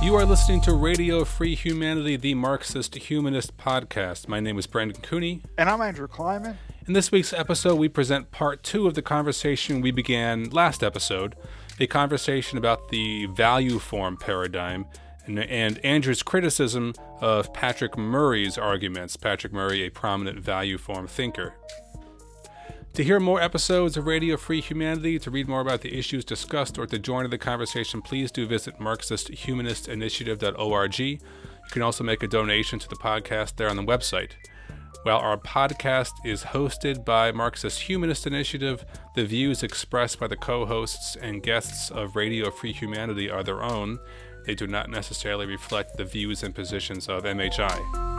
You are listening to Radio Free Humanity, the Marxist Humanist podcast. My name is Brendan Cooney. And I'm Andrew Kliman. In this week's episode, we present part two of the conversation we began last episode a conversation about the value form paradigm and, and Andrew's criticism of Patrick Murray's arguments. Patrick Murray, a prominent value form thinker. To hear more episodes of Radio Free Humanity, to read more about the issues discussed, or to join in the conversation, please do visit MarxistHumanistInitiative.org. You can also make a donation to the podcast there on the website. While our podcast is hosted by Marxist Humanist Initiative, the views expressed by the co hosts and guests of Radio Free Humanity are their own. They do not necessarily reflect the views and positions of MHI.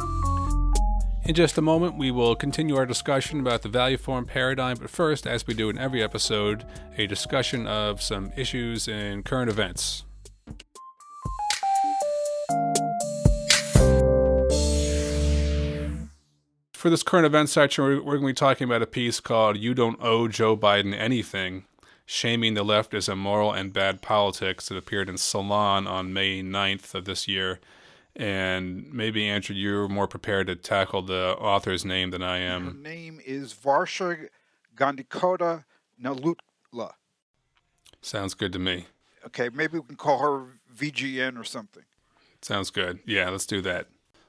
In just a moment, we will continue our discussion about the value form paradigm, but first, as we do in every episode, a discussion of some issues in current events. For this current events section, we're, going to be talking about a piece called You Don't Owe Joe Biden Anything Shaming the Left as Immoral and Bad Politics. It appeared in Salon on May 9th of this year and maybe Andrew, you're more prepared to tackle the author's name than I am. Her name is Varsha Gandikota Nellutla. Sounds good to me. Okay, maybe we can call her VGN or something. Sounds good. Yeah, let's do that.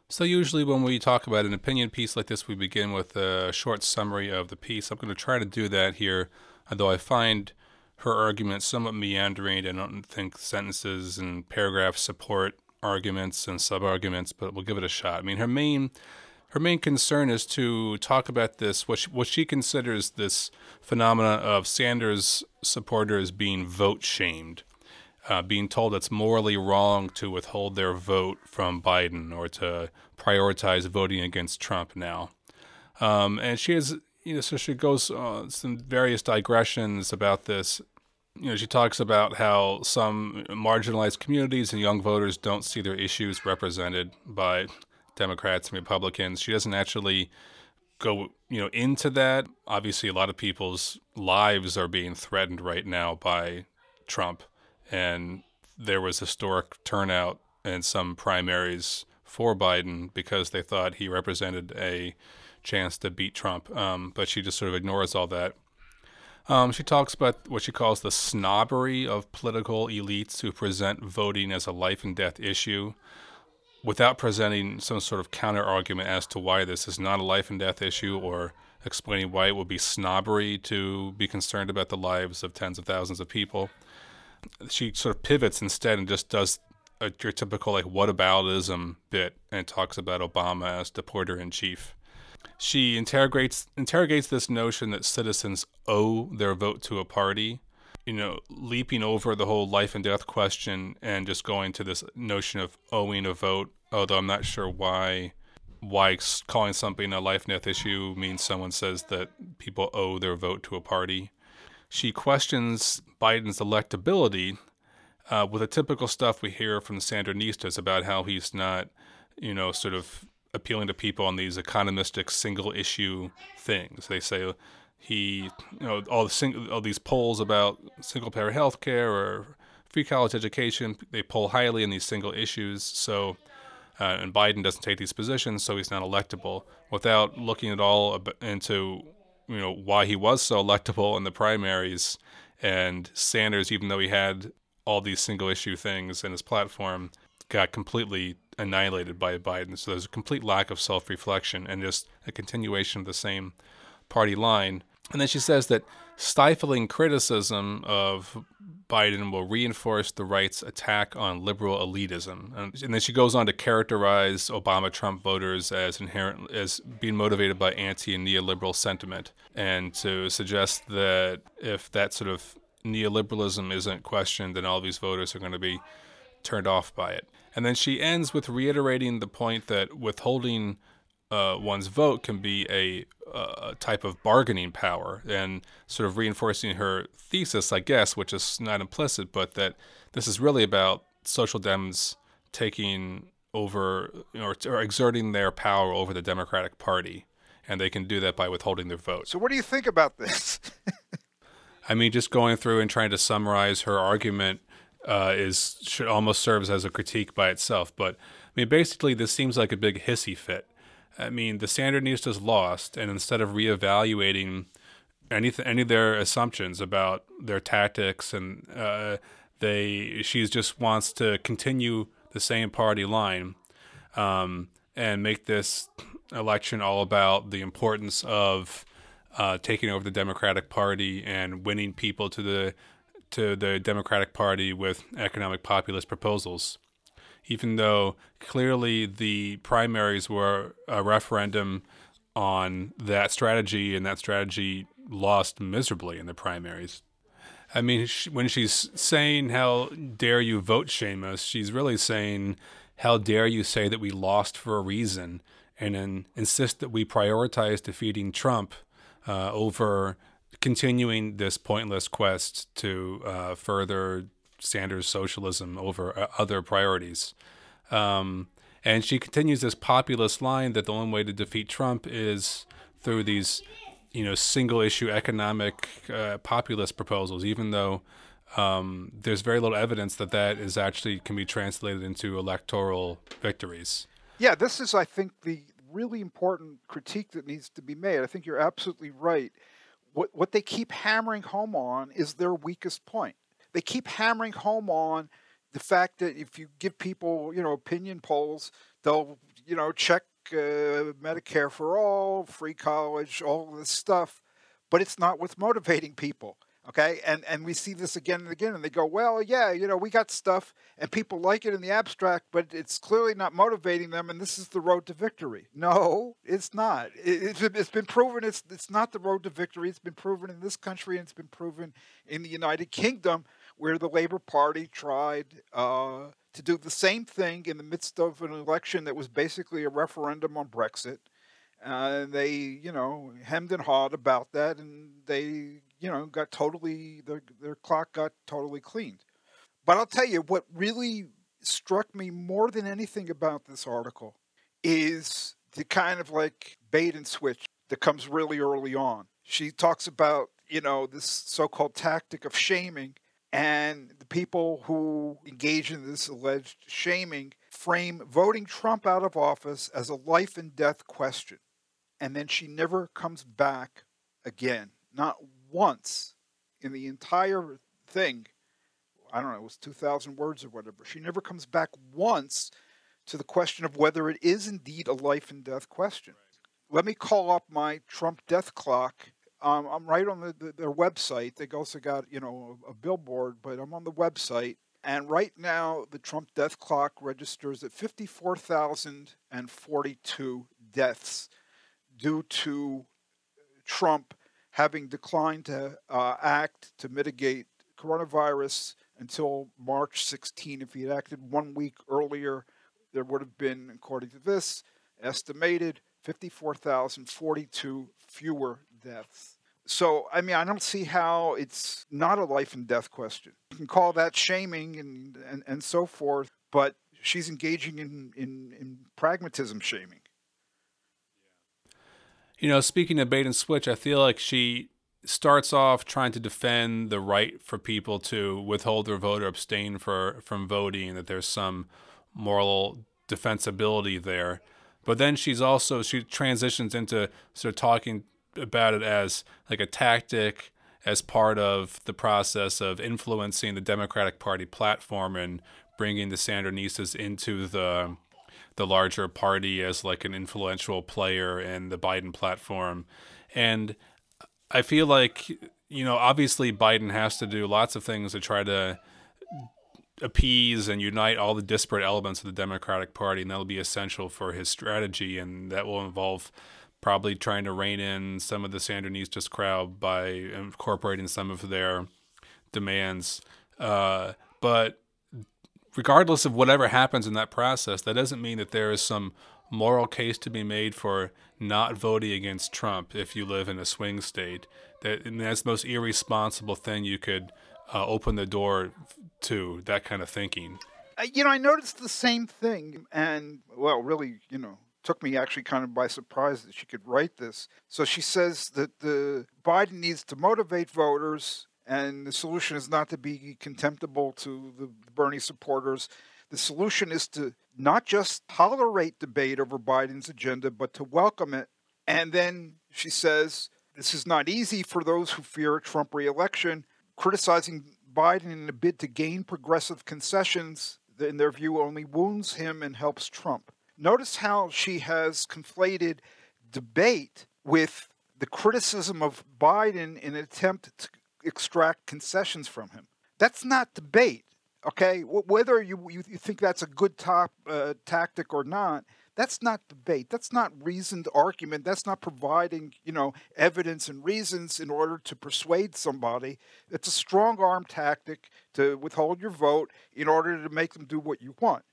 So, usually when we talk about an opinion piece like this, we begin with a short summary of the piece. I'm going to try to do that here, although I find her argument somewhat meandering. I don't think sentences and paragraphs support arguments and sub arguments, but we'll give it a shot. I mean, her main her main concern is to talk about this what she, what she considers this phenomena of Sanders supporters being vote shamed, uh, being told it's morally wrong to withhold their vote from Biden or to prioritize voting against Trump now. Um, and she has, you know, so she goes uh, some various digressions about this you know, she talks about how some marginalized communities and young voters don't see their issues represented by Democrats and Republicans. She doesn't actually go, you know, into that. Obviously, a lot of people's lives are being threatened right now by Trump, and there was historic turnout in some primaries for Biden because they thought he represented a chance to beat Trump. Um, but she just sort of ignores all that um, she talks about what she calls the snobbery of political elites who present voting as a life and death issue without presenting some sort of counter argument as to why this is not a life and death issue or explaining why it would be snobbery to be concerned about the lives of tens of thousands of people. She sort of pivots instead and just does a, your typical like whataboutism bit and talks about Obama as deporter in chief she interrogates interrogates this notion that citizens owe their vote to a party you know leaping over the whole life and death question and just going to this notion of owing a vote although i'm not sure why why calling something a life and death issue means someone says that people owe their vote to a party. She questions biden's electability uh, with the typical stuff we hear from the sandernistas about how he's not you know sort of appealing to people on these economistic single issue things. They say he, you know, all the sing- all these polls about single payer health care or free college education, they poll highly in these single issues. So, uh, and Biden doesn't take these positions, so he's not electable. Without looking at all into, you know, why he was so electable in the primaries, and Sanders, even though he had all these single issue things in his platform, got completely annihilated by Biden. So there's a complete lack of self reflection and just a continuation of the same party line. And then she says that stifling criticism of Biden will reinforce the right's attack on liberal elitism. And, and then she goes on to characterize Obama Trump voters as inherent as being motivated by anti and neoliberal sentiment and to suggest that if that sort of neoliberalism isn't questioned, then all these voters are going to be turned off by it. And then she ends with reiterating the point that withholding uh, one's vote can be a, a, type of bargaining power and sort of reinforcing her thesis, I guess, which is not implicit, but that this is really about social Dems taking over or, or exerting their power over the Democratic Party. And they can do that by withholding their vote. So, what do you think about this? I mean, just going through and trying to summarize her argument uh, is should almost serves as a critique by itself. But I mean, basically, this seems like a big hissy fit. I mean, the Sandernistas lost, and instead of reevaluating any any of their assumptions about their tactics, and uh, they she just wants to continue the same party line um, and make this election all about the importance of uh, taking over the Democratic Party and winning people to the to the Democratic Party with economic populist proposals. Even though clearly the primaries were a referendum on that strategy, and that strategy lost miserably in the primaries. I mean, when she's saying, How dare you vote shame us, she's really saying, How dare you say that we lost for a reason and then insist that we prioritize defeating Trump uh, over continuing this pointless quest to uh, further Sanders socialism over uh, other priorities. Um, and she continues this populist line that the only way to defeat Trump is through these, you know, single issue economic uh, populist proposals, even though um, there's very little evidence that that is actually can be translated into electoral victories. Yeah, this is, I think, the really important critique that needs to be made. I think you're absolutely right. What what they keep hammering home on is their weakest point. They keep hammering home on the fact that if you give people, you know, opinion polls, they'll, you know, check uh, Medicare for all, free college, all this stuff, but it's not what's motivating people. Okay, and and we see this again and again, and they go, well, yeah, you know, we got stuff, and people like it in the abstract, but it's clearly not motivating them, and this is the road to victory. No, it's not. It, it's been proven it's it's not the road to victory. It's been proven in this country, and it's been proven in the United Kingdom, where the Labour Party tried uh, to do the same thing in the midst of an election that was basically a referendum on Brexit. Uh, they, you know, hemmed and hawed about that, and they you know, got totally their their clock got totally cleaned. But I'll tell you what really struck me more than anything about this article is the kind of like bait and switch that comes really early on. She talks about, you know, this so-called tactic of shaming and the people who engage in this alleged shaming frame voting Trump out of office as a life and death question. And then she never comes back again. Not once in the entire thing. I don't know, it was 2,000 words or whatever. She never comes back once to the question of whether it is indeed a life and death question. Right. Let me call up my Trump death clock. Um, I'm right on the, the, their website. They also got, you know, a, a billboard, but I'm on the website. And right now, the Trump death clock registers at 54,042 deaths due to Trump having declined to uh, act to mitigate coronavirus until March 16. If he had acted one week earlier, there would have been, according to this, estimated 54,042 fewer deaths. So, I mean, I don't see how it's not a life and death question. You can call that shaming and, and, and so forth, but she's engaging in, in, in pragmatism shaming. You know, speaking of bait and switch, I feel like she starts off trying to defend the right for people to withhold their vote or abstain for from voting, that there's some moral defensibility there. But then she's also she transitions into sort of talking about it as like a tactic as part of the process of influencing the Democratic Party platform and bringing the Sandernistas into the the larger party as like an influential player in the Biden platform. And I feel like, you know, obviously Biden has to do lots of things to try to appease and unite all the disparate elements of the Democratic Party, and that'll be essential for his strategy. And that will involve probably trying to rein in some of the Sandernistas crowd by incorporating some of their demands. Uh, but regardless of whatever happens in that process, that doesn't mean that there is some moral case to be made for not voting against Trump if you live in a swing state. That that's the most irresponsible thing you could uh, open the door to that kind of thinking. You know, I noticed the same thing, and well, really, you know, took me actually kind of by surprise that she could write this. So she says that the Biden needs to motivate voters And the solution is not to be contemptible to the Bernie supporters. The solution is to not just tolerate debate over Biden's agenda, but to welcome it. And then she says, this is not easy for those who fear a Trump reelection. Criticizing Biden in a bid to gain progressive concessions, in their view, only wounds him and helps Trump. Notice how she has conflated debate with the criticism of Biden in an attempt to extract concessions from him. That's not debate, okay? Whether you, you, think that's a good top, uh, tactic or not, that's not debate. That's not reasoned argument. That's not providing, you know, evidence and reasons in order to persuade somebody. It's a strong arm tactic to withhold your vote in order to make them do what you want.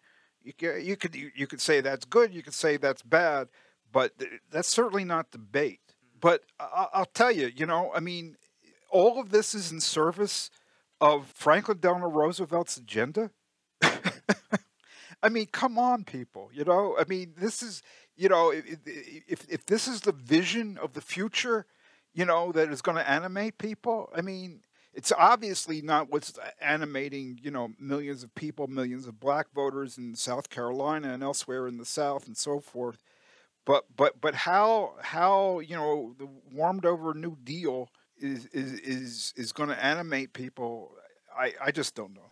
You, can, you could you could say that's good. You could say that's bad, but that's certainly not debate. But I'll tell you, you know, I mean, all of this is in service of Franklin Delano Roosevelt's agenda. I mean, come on, people. You know, I mean, this is, you know, if if, this is the vision of the future, you know, that is going to animate people. I mean, it's obviously not what's animating, you know, millions of people, millions of black voters in South Carolina and elsewhere in the South and so forth. But but but how how you know the warmed over New Deal is is is going to animate people? I I just don't know.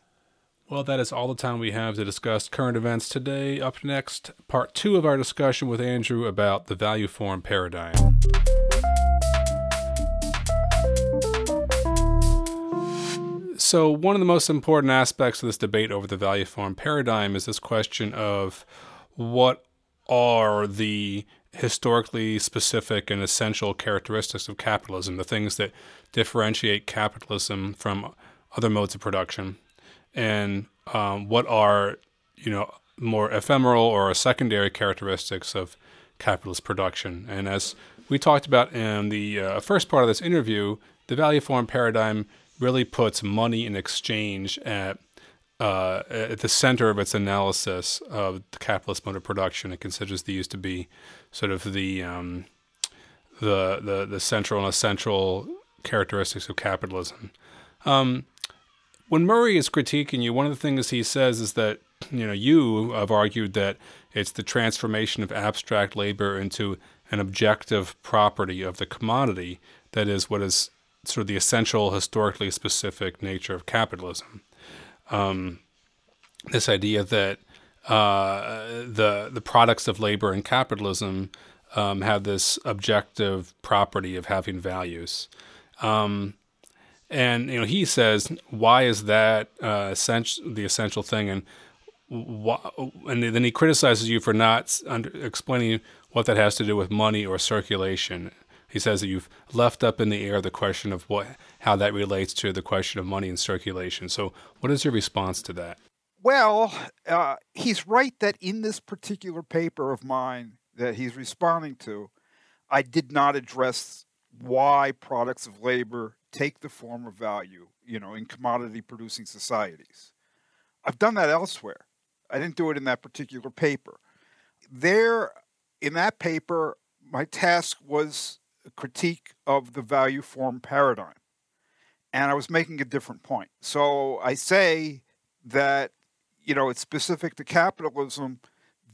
Well, that is all the time we have to discuss current events today. Up next, part two of our discussion with Andrew about the value form paradigm. So, one of the most important aspects of this debate over the value form paradigm is this question of what are the historically specific and essential characteristics of capitalism, the things that differentiate capitalism from other modes of production and um, what are you know more ephemeral or secondary characteristics of capitalist production. And as we talked about in the uh, first part of this interview, the value form paradigm really puts money in exchange at uh, at the center of its analysis of the capitalist mode of production. It considers these to be sort of the um, the, the the central and essential characteristics of capitalism. Um, when Murray is critiquing you, one of the things he says is that you know you have argued that it's the transformation of abstract labor into an objective property of the commodity that is what is sort of the essential historically specific nature of capitalism. Um, this idea that uh, the the products of labor and capitalism um, have this objective property of having values. Um, and you know, he says, "Why is that uh, essential, the essential thing?" And why, and then he criticizes you for not under, explaining what that has to do with money or circulation. He says that you've left up in the air the question of what, how that relates to the question of money and circulation. So, what is your response to that? Well, uh, he's right that in this particular paper of mine that he's responding to, I did not address why products of labor take the form of value, you know, in commodity producing societies. I've done that elsewhere. I didn't do it in that particular paper. There, in that paper, my task was critique of the value form paradigm. And I was making a different point. So I say that, you know, it's specific to capitalism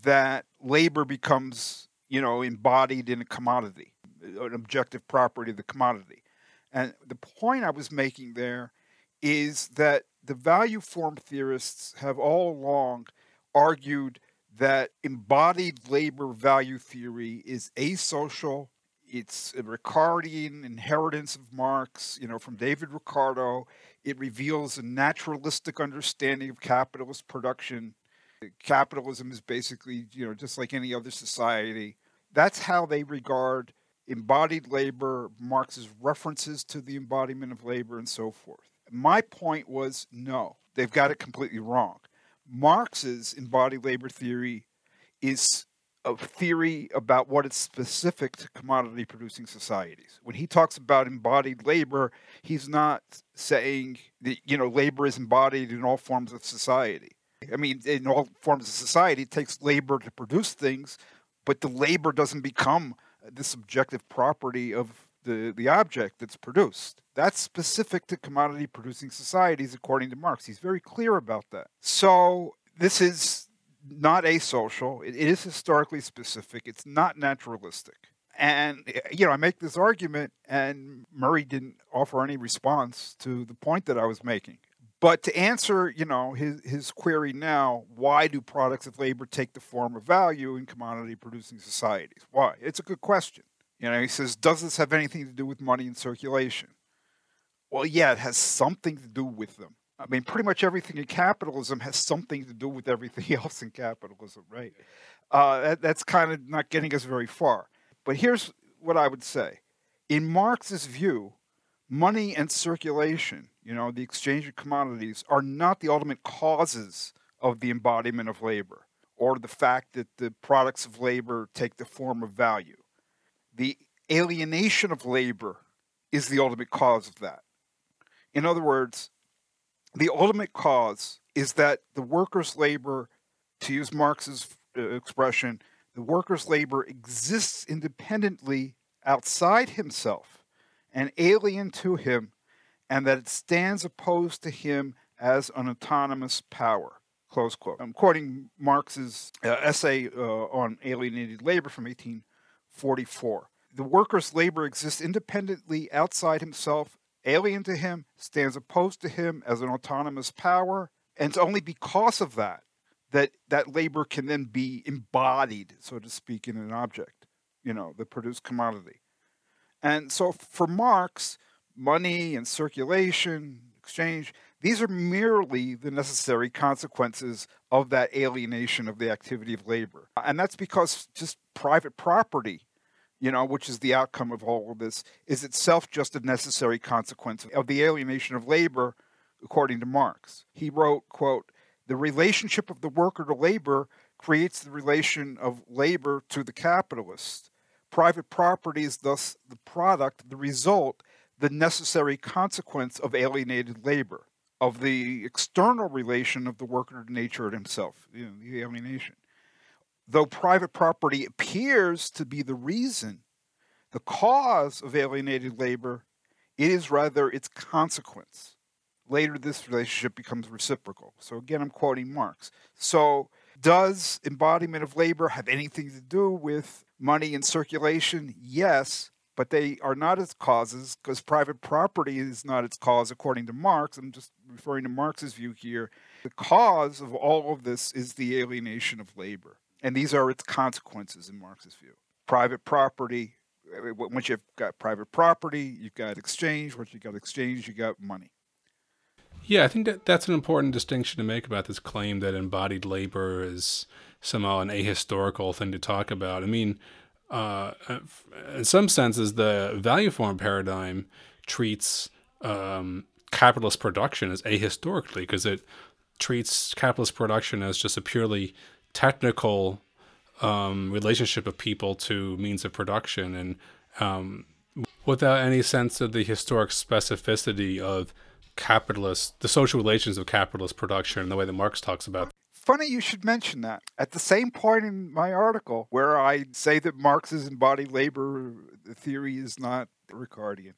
that labor becomes, you know, embodied in a commodity, an objective property of the commodity. And the point I was making there is that the value form theorists have all along argued that embodied labor value theory is asocial. It's a Ricardian inheritance of Marx, you know, from David Ricardo. It reveals a naturalistic understanding of capitalist production. Capitalism is basically, you know, just like any other society. That's how they regard embodied labor, Marx's references to the embodiment of labor, and so forth. My point was no, they've got it completely wrong. Marx's embodied labor theory is a theory about what is specific to commodity producing societies. When he talks about embodied labor, he's not saying that you know labor is embodied in all forms of society. I mean, in all forms of society, it takes labor to produce things, but the labor doesn't become the subjective property of the, the object that's produced. That's specific to commodity producing societies, according to Marx. He's very clear about that. So this is not asocial. It is historically specific. It's not naturalistic. And, eh, you know, I make this argument, and Murray didn't offer any response to the point that I was making. But to answer, you know, his, his query now, why do products of labor take the form of value in commodity producing societies? Why? It's a good question. You know, he says, does this have anything to do with money in circulation? Well, yeah, it has something to do with them. I mean, pretty much everything in capitalism has something to do with everything else in capitalism, right? Uh, that, that's kind of not getting us very far. But here's what I would say. In Marx's view, money and circulation, you know, the exchange of commodities, are not the ultimate causes of the embodiment of labor or the fact that the products of labor take the form of value. The alienation of labor is the ultimate cause of that. In other words, the ultimate cause is that the workers' labor, to use Marx's uh, expression, the worker's labor exists independently outside himself and alien to him, and that it stands opposed to him as an autonomous power. Close quote. I'm quoting Marx's uh, essay uh, on alienated labor from 1844. The worker's labor exists independently outside himself, alien to him, stands opposed to him as an autonomous power, and it's only because of that that that labor can then be embodied, so to speak, in an object, you know, the produced commodity. And so for Marx, money and circulation, exchange, these are merely the necessary consequences of that alienation of the activity of labor. And that's because just private property, you know, which is the outcome of all of this, is itself just a necessary consequence of the alienation of labor, according to Marx. He wrote, quote, the relationship of the worker to labor creates the relation of labor to the capitalist. Private property is thus the product, the result, the necessary consequence of alienated labor, of the external relation of the worker to nature and himself, you know, the alienation. Though private property appears to be the reason, the cause of alienated labor, it is rather its consequence. Later, this relationship becomes reciprocal. So, again, I'm quoting Marx. So, does embodiment of labor have anything to do with money in circulation? Yes, but they are not its causes because private property is not its cause, according to Marx. I'm just referring to Marx's view here. The cause of all of this is the alienation of labor. And these are its consequences in Marx's view. Private property, once you've got private property, you've got exchange. Once you've got exchange, you've got money. Yeah, I think that that's an important distinction to make about this claim that embodied labor is somehow an ahistorical thing to talk about. I mean, uh, in some senses, the value form paradigm treats um, capitalist production as ahistorically because it treats capitalist production as just a purely technical um, relationship of people to means of production and um, without any sense of the historic specificity of capitalist, the social relations of capitalist production and the way that Marx talks about. Funny you should mention that. At the same point in my article where I say that Marx's embodied labor theory is not Ricardian,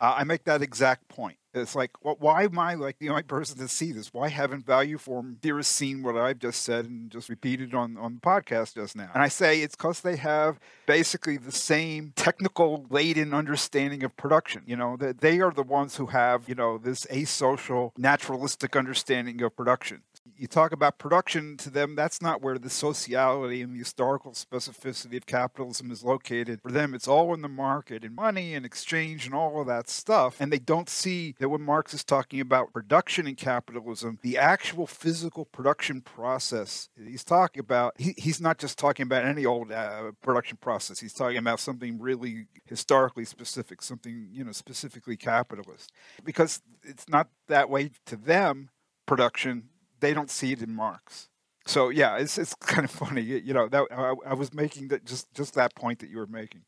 uh, I make that exact point. It's like, well, why am I like the only person to see this? Why haven't value form theorists seen what I've just said and just repeated on, on the podcast just now? And I say it's because they have basically the same technical laden understanding of production. You know, that they are the ones who have, you know, this asocial, naturalistic understanding of production you talk about production to them, that's not where the sociality and the historical specificity of capitalism is located. For them, it's all in the market and money and exchange and all of that stuff. And they don't see that when Marx is talking about production in capitalism, the actual physical production process he's talking about, he, he's not just talking about any old uh, production process. He's talking about something really historically specific, something, you know, specifically capitalist. Because it's not that way to them production they don't see it in Marx. So yeah, it's it's kind of funny, you know. That I, I was making that just just that point that you were making,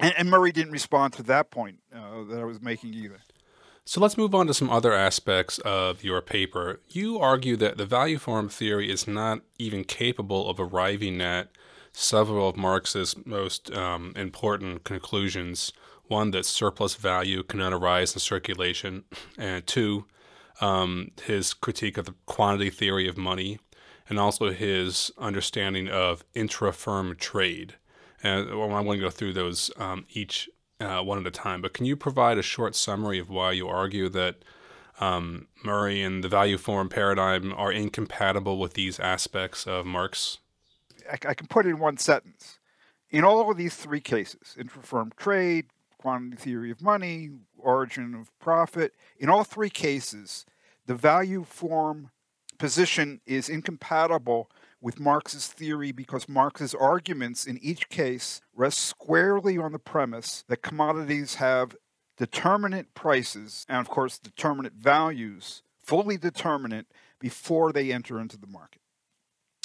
and, and Murray didn't respond to that point uh, that I was making either. So let's move on to some other aspects of your paper. You argue that the value form theory is not even capable of arriving at several of Marx's most um, important conclusions. One, that surplus value cannot arise in circulation, and two, um, his critique of the quantity theory of money, and also his understanding of intra-firm trade. And I want to go through those um, each uh, one at a time. But can you provide a short summary of why you argue that um, Murray and the value form paradigm are incompatible with these aspects of Marx? I, I can put it in one sentence. In all of these three cases, intra-firm trade, quantity theory of money, origin of profit, in all three cases, the value form position is incompatible with Marx's theory because Marx's arguments in each case rest squarely on the premise that commodities have determinate prices and, of course, determinate values, fully determinate before they enter into the market.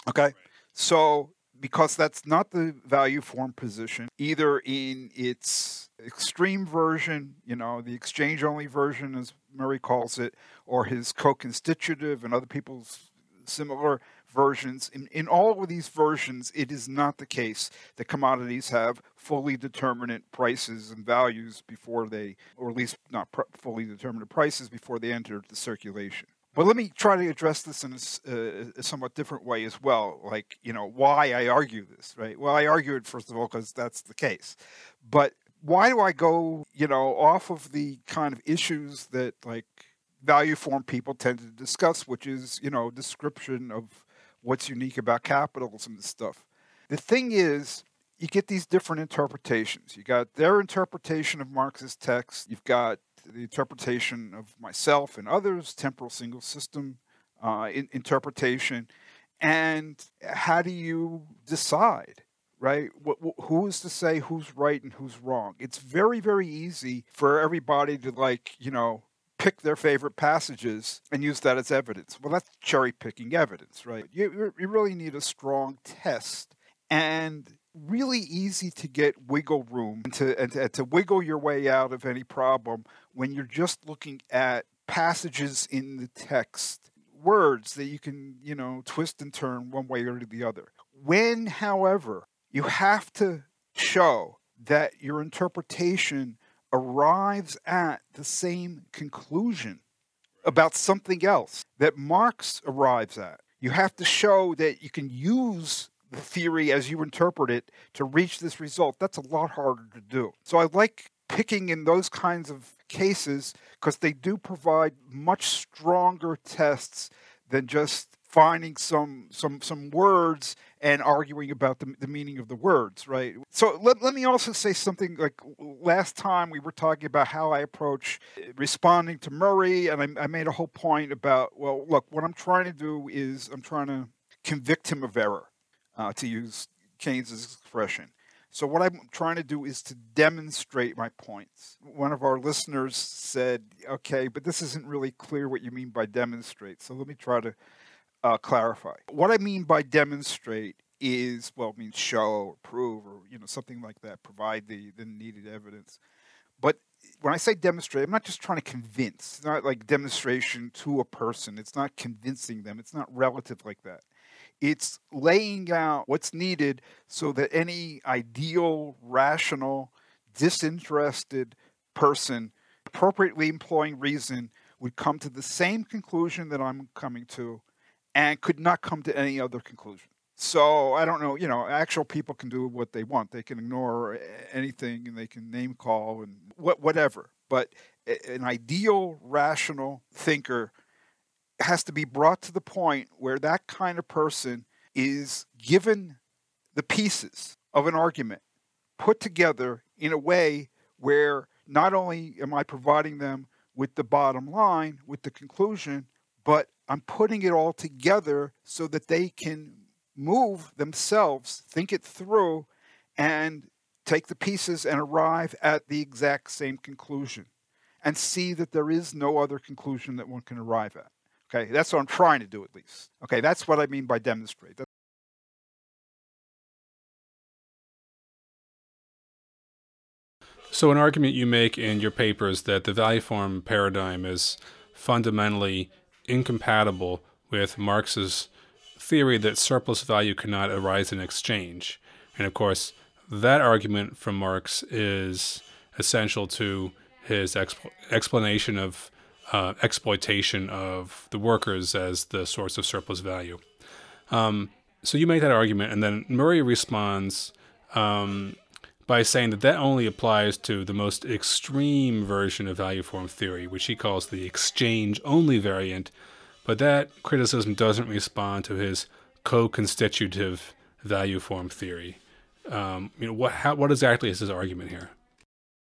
Okay? So, because that's not the value form position, either in its extreme version, you know, the exchange only version, as Murray calls it, or his co constitutive and other people's similar versions. In, in all of these versions, it is not the case that commodities have fully determinate prices and values before they, or at least not pr- fully determinate prices before they enter the circulation. But let me try to address this in a, uh, a, somewhat different way as well. Like, you know, why I argue this, right? Well, I argue it, first of all, because that's the case. But why do I go, you know, off of the kind of issues that, like, value form people tend to discuss, which is, you know, description of what's unique about capitalism and stuff. The thing is, you get these different interpretations. You got their interpretation of Marx's text. You've got the interpretation of myself and others, temporal single system uh, in, interpretation. And how do you decide, right? Who is to say who's right and who's wrong? It's very, very easy for everybody to, like, you know, pick their favorite passages and use that as evidence. Well, that's cherry picking evidence, right? You, you really need a strong test and really easy to get wiggle room and to, and to, to wiggle your way out of any problem when you're just looking at passages in the text, words that you can, you know, twist and turn one way or the other. When, however, you have to show that your interpretation arrives at the same conclusion about something else that Marx arrives at. You have to show that you can use the theory as you interpret it to reach this result. That's a lot harder to do. So I like picking in those kinds of cases because they do provide much stronger tests than just finding some some some words and arguing about the, the meaning of the words right? So let, let me also say something like last time we were talking about how i approach responding to murray and I, I made a whole point about well look what i'm trying to do is i'm trying to convict him of error uh, to use keynes's expression so what i'm trying to do is to demonstrate my points one of our listeners said okay but this isn't really clear what you mean by demonstrate so let me try to uh, clarify. What I mean by demonstrate is, well, means show or prove or, you know, something like that, provide the, the needed evidence. But when I say demonstrate, I'm not just trying to convince. It's not like demonstration to a person. It's not convincing them. It's not relative like that. It's laying out what's needed so that any ideal, rational, disinterested person, appropriately employing reason, would come to the same conclusion that I'm coming to and could not come to any other conclusion. So I don't know, you know, actual people can do what they want. They can ignore eh, anything and they can name call and what whatever. But an ideal rational thinker has to be brought to the point where that kind of person is given the pieces of an argument put together in a way where not only am I providing them with the bottom line, with the conclusion, but I'm putting it all together so that they can move themselves, think it through, and take the pieces and arrive at the exact same conclusion and see that there is no other conclusion that one can arrive at. Okay, that's what I'm trying to do at least. Okay, that's what I mean by demonstrate. That's so, an argument you make in your paper is that the value form paradigm is fundamentally incompatible with Marx's theory that surplus value cannot arise in exchange. And of course, that argument from Marx is essential to his exp- explanation of uh, exploitation of the workers as the source of surplus value. Um, so you make that argument, and then Murray responds um, by saying that that only applies to the most extreme version of value form theory, which he calls the exchange only variant. But that criticism doesn't respond to his co constitutive value form theory. Um, you know, what, how, what exactly is his argument here?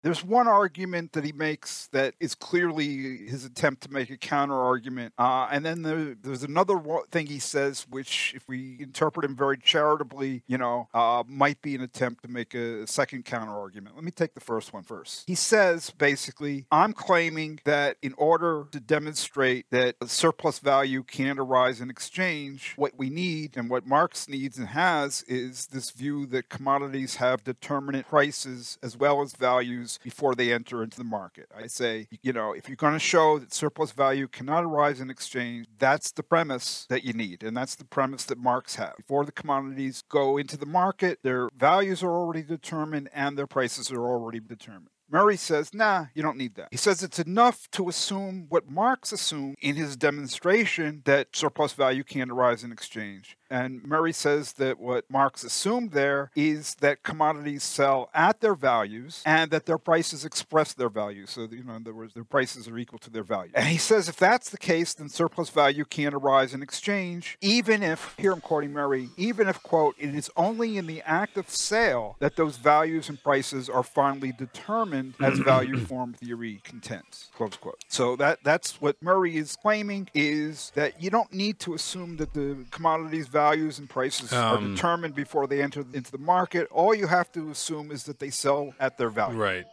There's one argument that he makes that is clearly his attempt to make a counter argument. Uh, and then there, there's another thing he says, which, if we interpret him very charitably, you know, uh, might be an attempt to make a second counter argument. Let me take the first one first. He says, basically, I'm claiming that in order to demonstrate that surplus value can't arise in exchange, what we need and what Marx needs and has is this view that commodities have determinate prices as well as values before they enter into the market. I say, you know, if you're going to show that surplus value cannot arise in exchange, that's the premise that you need. And that's the premise that Marx had. Before the commodities go into the market, their values are already determined and their prices are already determined. Murray says, nah, you don't need that. He says it's enough to assume what Marx assumed in his demonstration that surplus value can arise in exchange. And Murray says that what Marx assumed there is that commodities sell at their values and that their prices express their value. So, you know, in other words, their prices are equal to their value. And he says if that's the case, then surplus value can arise in exchange, even if, here I'm quoting Murray, even if, quote, it is only in the act of sale that those values and prices are finally determined as value form theory contends, close quote. So that, that's what Murray is claiming is that you don't need to assume that the commodities values and prices um, are determined before they enter into the market. All you have to assume is that they sell at their value. Right.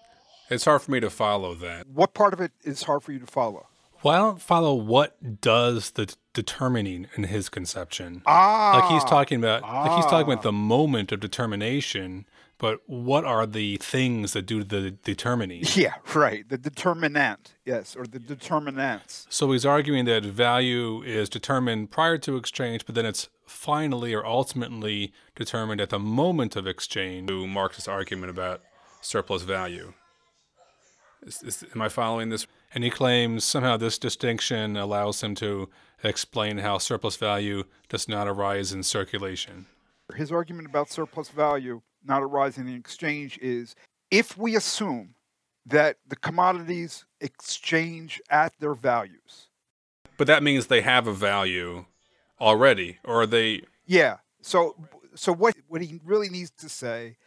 It's hard for me to follow that. What part of it is hard for you to follow? Well, I don't follow what does the determining in his conception. Ah, like he's talking about, ah. like he's talking about the moment of determination. But what are the things that do the determining? Yeah, right. The determinant, yes, or the determinants. So he's arguing that value is determined prior to exchange, but then it's finally or ultimately determined at the moment of exchange. To Marx's argument about surplus value. Is, is, am I following this? And he claims somehow this distinction allows him to explain how surplus value does not arise in circulation. His argument about surplus value not arising in exchange is if we assume that the commodities exchange at their values. But that means they have a value already, or are they? Yeah. So, so what what he really needs to say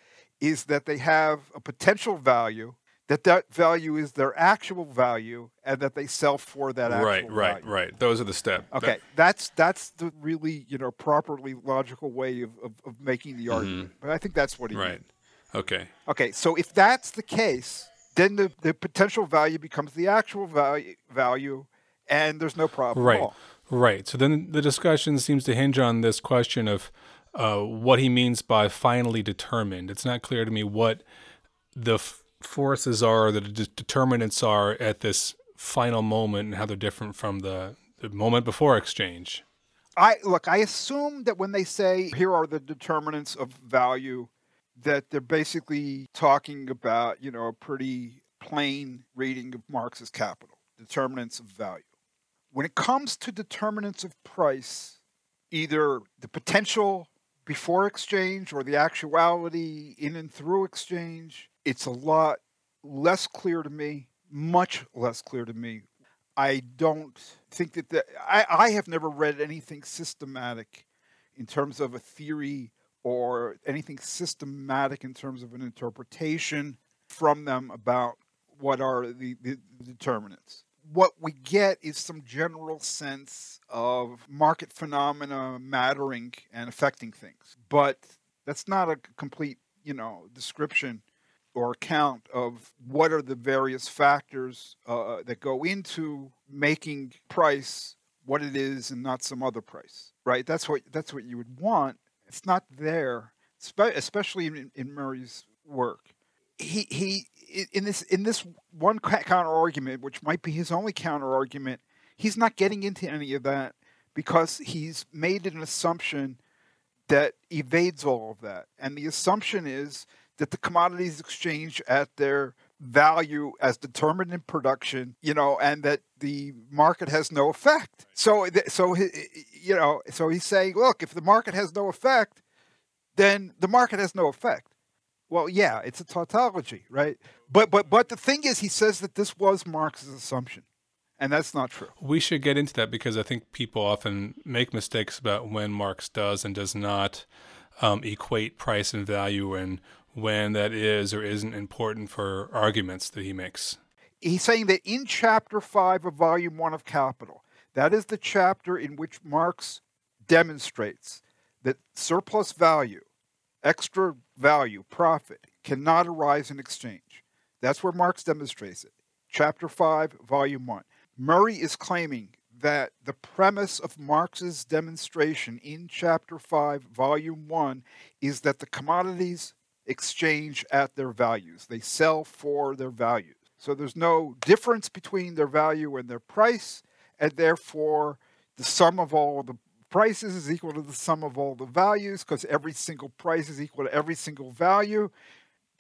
is that they have a potential value, that that value is their actual value, and that they sell for that actual right, right, value. right. Those are the steps. Okay, that, that's that's the really you know properly logical way of, of, of making the mm-hmm. argument. But I think that's what he right. Meant. Okay. Okay, so if that's the case, then the, the potential value becomes the actual value value, and there's no problem. Right. Right. So then the discussion seems to hinge on this question of uh, what he means by finally determined. It's not clear to me what the f- forces are, the de- determinants are at this final moment, and how they're different from the, the moment before exchange. I look. I assume that when they say here are the determinants of value, that they're basically talking about you know a pretty plain reading of Marx's Capital, determinants of value. When it comes to determinants of price, either the potential before exchange or the actuality in and through exchange, it's a lot less clear to me, much less clear to me. I don't think that the, I, I have never read anything systematic in terms of a theory or anything systematic in terms of an interpretation from them about what are the, the determinants what we get is some general sense of market phenomena mattering and affecting things. But that's not a complete, you know, description or account of what are the various factors uh, that go into making price what it is and not some other price, right? That's what that's what you would want. It's not there, especially in, in Murray's work. He he in this in this one counter argument, which might be his only counter argument, he's not getting into any of that because he's made an assumption that evades all of that. And the assumption is that the commodities exchange at their value as determined in production, you know, and that the market has no effect. So, so you know, so he's saying, look, if the market has no effect, then the market has no effect. Well, yeah, it's a tautology, right? But but but the thing is, he says that this was Marx's assumption, and that's not true. We should get into that because I think people often make mistakes about when Marx does and does not um, equate price and value and when that is or isn't important for arguments that he makes. He's saying that in chapter 5 of volume 1 of Capital, that is the chapter in which Marx demonstrates that surplus value, extra value, profit, cannot arise in exchange. That's where Marx demonstrates it. Chapter 5, volume 1. Murray is claiming that the premise of Marx's demonstration in chapter 5, volume 1 is that the commodities exchange at their values. They sell for their values. So there's no difference between their value and their price, and therefore the sum of all the prices is equal to the sum of all the values because every single price is equal to every single value.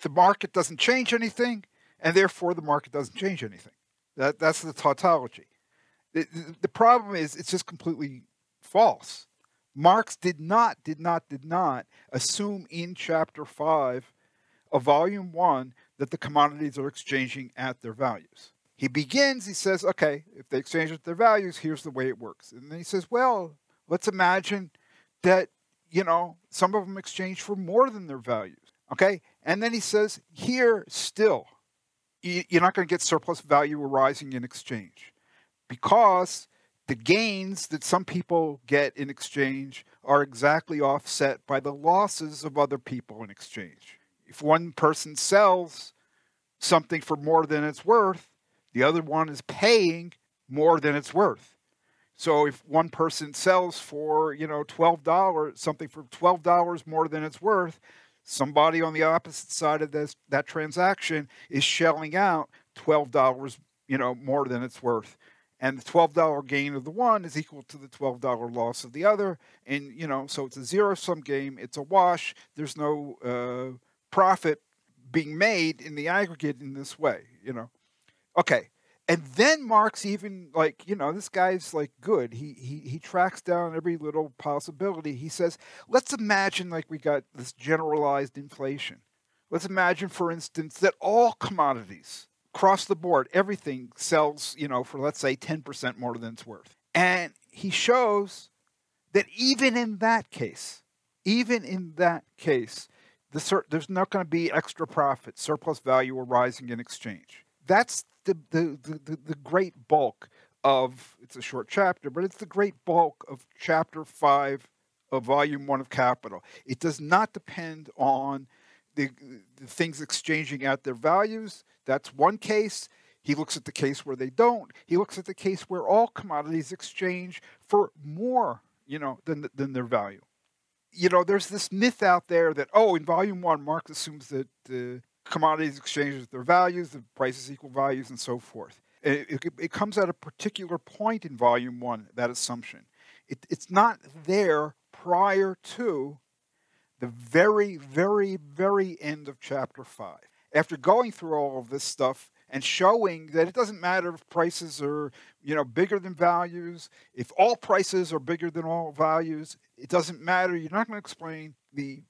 The market doesn't change anything, and therefore the market doesn't change anything. That, that's the tautology. The, the problem is it's just completely false. Marx did not, did not, did not assume in chapter 5 of volume 1 that the commodities are exchanging at their values. He begins, he says, okay, if they exchange at their values, here's the way it works. And then he says, well, let's imagine that, you know, some of them exchange for more than their values. Okay? And then he says, here still, you're not going to get surplus value arising in exchange because the gains that some people get in exchange are exactly offset by the losses of other people in exchange. If one person sells something for more than it's worth, the other one is paying more than it's worth. So if one person sells for, you know, $12, something for $12 more than it's worth, somebody on the opposite side of this that transaction is shelling out $12, you know, more than it's worth and the $12 gain of the one is equal to the $12 loss of the other and you know so it's a zero sum game it's a wash there's no uh, profit being made in the aggregate in this way you know? Okay and then marx even like you know this guy's like good he he he tracks down every little possibility. He says let's imagine like we got this generalized inflation. Let's imagine for instance that all commodities across the board, everything sells, you know, for let's say 10% more than it's worth. And he shows that even in that case, even in that case, the sur- there's not going to be extra profit, surplus value arising in exchange. That's the, the, the, the great bulk of, it's a short chapter, but it's the great bulk of chapter five of volume one of Capital. It does not depend on the, the things exchanging at their values. That's one case. He looks at the case where they don't. He looks at the case where all commodities exchange for more, you know, than than their value. You know, there's this myth out there that oh, in volume one, Marx assumes that uh, commodities exchange their values, the prices equal values, and so forth. It, it, it, comes at a particular point in volume one. That assumption, it, it's not there prior to the very, very, very end of chapter 5. After going through all of this stuff and showing that it doesn't matter if prices are, you know, bigger than values, if all prices are bigger than all values, it doesn't matter. You're not going to explain the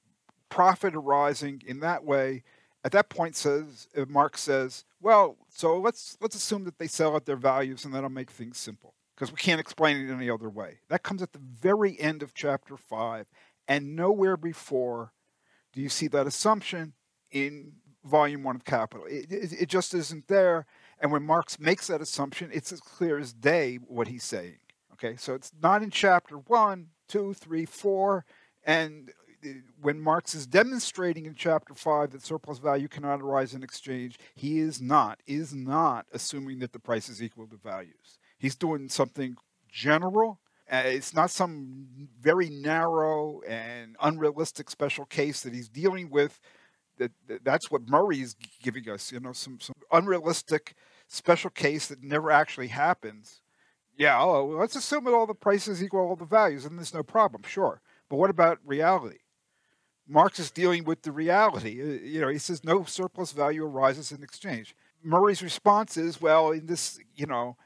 profit arising in that way. At that point, says uh, Marx says, well, so let's let's assume that they sell at their values, and that'll make things simple because we can't explain it any other way. That comes at the very end of chapter five, and nowhere before do you see that assumption in volume one of Capital. It, it, it, just isn't there. And when Marx makes that assumption, it's as clear as day what he's saying. Okay, so it's not in chapter one, two, three, four. And uh, when Marx is demonstrating in chapter five that surplus value cannot arise in exchange, he is not, is not assuming that the price is equal to values. He's doing something general uh, it's not some very narrow and unrealistic special case that he's dealing with. That, that that's what Murray is giving us. You know, some some unrealistic special case that never actually happens. Yeah, oh, let's assume that all the prices equal all the values, and there's no problem. Sure, But what about reality? Marx is dealing with the reality. Uh, you know, he says no surplus value arises in exchange. Murray's response is, well, in this, you know,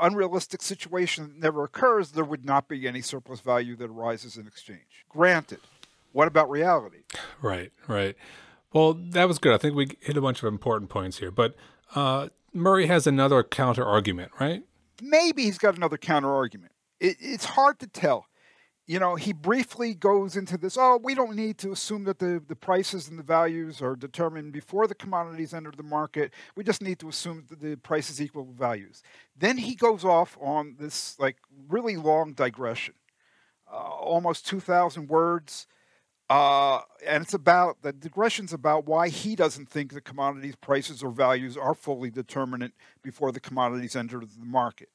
unrealistic situation that never occurs, there would not be any surplus value that arises in exchange. Granted. What about reality? Right, right. Well, that was good. I think we hit a bunch of important points here. But uh, Murray has another counter argument, right? Maybe he's got another counter argument. It, it's hard to tell you know, he briefly goes into this. Oh, we don't need to assume that the, the prices and the values are determined before the commodities enter the market. We just need to assume that the prices equal values. Then he goes off on this like really long digression, uh, almost 2,000 words. Uh, and it's about the digression's about why he doesn't think the commodities prices or values are fully determinate before the commodities enter the market,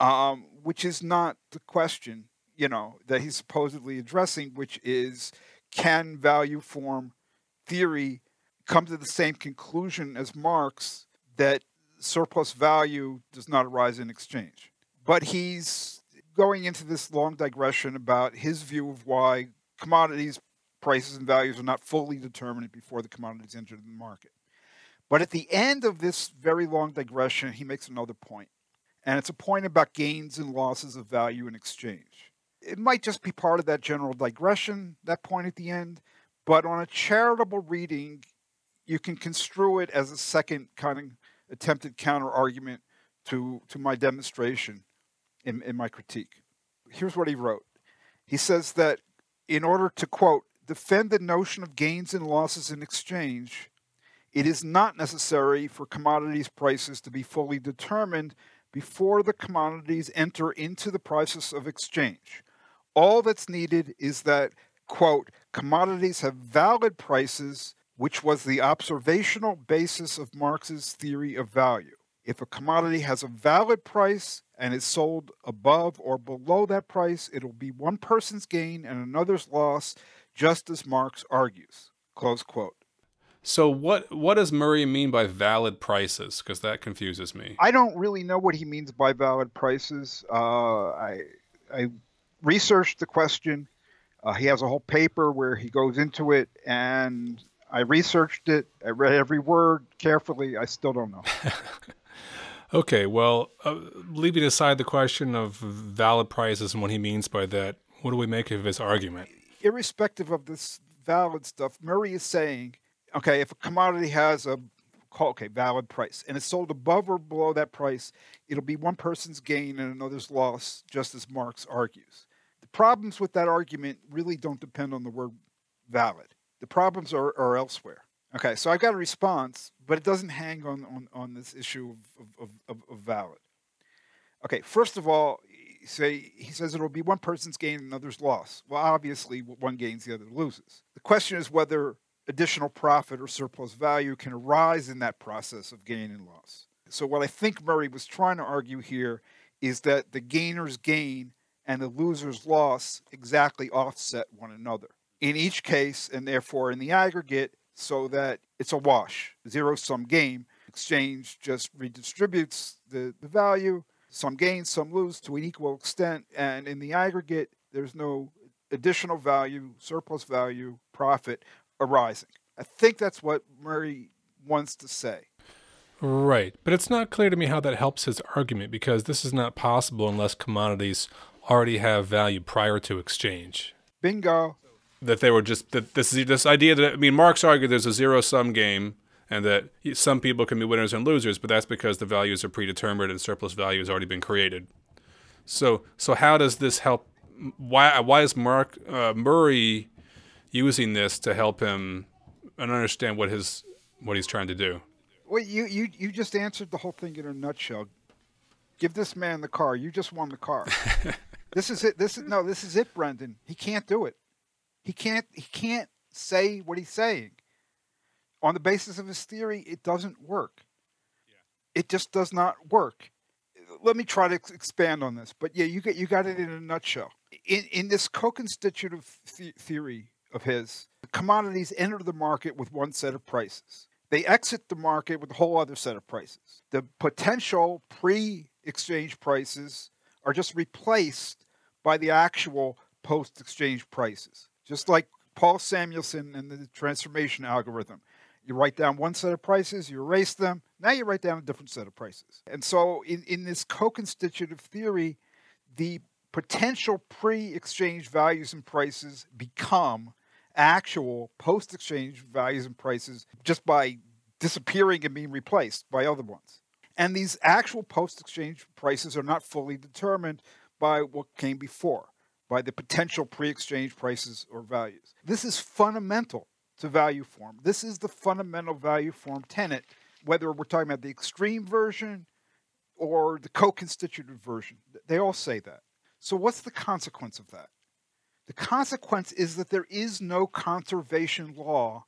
um, which is not the question you know, that he's supposedly addressing, which is can value form theory come to the same conclusion as Marx that surplus value does not arise in exchange? But he's going into this long digression about his view of why commodities prices and values are not fully determined before the commodities enter the market. But at the end of this very long digression, he makes another point, and it's a point about gains and losses of value in exchange it might just be part of that general digression, that point at the end, but on a charitable reading, you can construe it as a second kind of attempted counter argument to, to my demonstration in, in my critique. Here's what he wrote. He says that in order to, quote, defend the notion of gains and losses in exchange, it is not necessary for commodities prices to be fully determined before the commodities enter into the process of exchange. All that's needed is that, quote, commodities have valid prices, which was the observational basis of Marx's theory of value. If a commodity has a valid price and is sold above or below that price, it'll be one person's gain and another's loss, just as Marx argues. Close quote. So what what does Murray mean by valid prices? Because that confuses me. I don't really know what he means by valid prices. Uh, I I researched the question. Uh, he has a whole paper where he goes into it, and I researched it. I read every word carefully. I still don't know. okay, well, uh, leaving aside the question of valid prices and what he means by that, what do we make of his argument? Irrespective of this valid stuff, Murray is saying, okay, if a commodity has a okay, valid price, and it's sold above or below that price, it'll be one person's gain and another's loss, just as Marx argues problems with that argument really don't depend on the word valid. The problems are, are elsewhere. Okay, so I've got a response, but it doesn't hang on, on, on this issue of, of, of, of valid. Okay, first of all, say he says it'll be one person's gain and another's loss. Well, obviously, one gains, the other loses. The question is whether additional profit or surplus value can arise in that process of gain and loss. So, what I think Murray was trying to argue here is that the gainer's gain and the loser's loss exactly offset one another. In each case, and therefore in the aggregate, so that it's a wash, zero sum game. Exchange just redistributes the, the value, some gain, some lose to an equal extent, and in the aggregate, there's no additional value, surplus value, profit arising. I think that's what Murray wants to say. Right. But it's not clear to me how that helps his argument because this is not possible unless commodities already have value prior to exchange. Bingo. That they were just that this is this idea that I mean Marx argued there's a zero sum game and that some people can be winners and losers, but that's because the values are predetermined and surplus value has already been created. So so how does this help? Why why is Mark uh, Murray using this to help him and understand what his what he's trying to do? Well, you, you you just answered the whole thing in a nutshell. Give this man the car. You just won the car. This is it. This is no. This is it, Brendan. He can't do it. He can't. He can't say what he's saying. On the basis of his theory, it doesn't work. Yeah. It just does not work. Let me try to expand on this. But yeah, you got you got it in a nutshell. In in this co-constitutive th- theory of his, commodities enter the market with one set of prices. They exit the market with a whole other set of prices. The potential pre-exchange prices are just replaced by the actual post exchange prices. Just like Paul Samuelson and the transformation algorithm. You write down one set of prices, you erase them, now you write down a different set of prices. And so in, in this co constitutive theory, the potential pre exchange values and prices become actual post exchange values and prices just by disappearing and being replaced by other ones. And these actual post exchange prices are not fully determined by what came before, by the potential pre exchange prices or values. This is fundamental to value form. This is the fundamental value form tenet, whether we're talking about the extreme version or the co constitutive version. They all say that. So, what's the consequence of that? The consequence is that there is no conservation law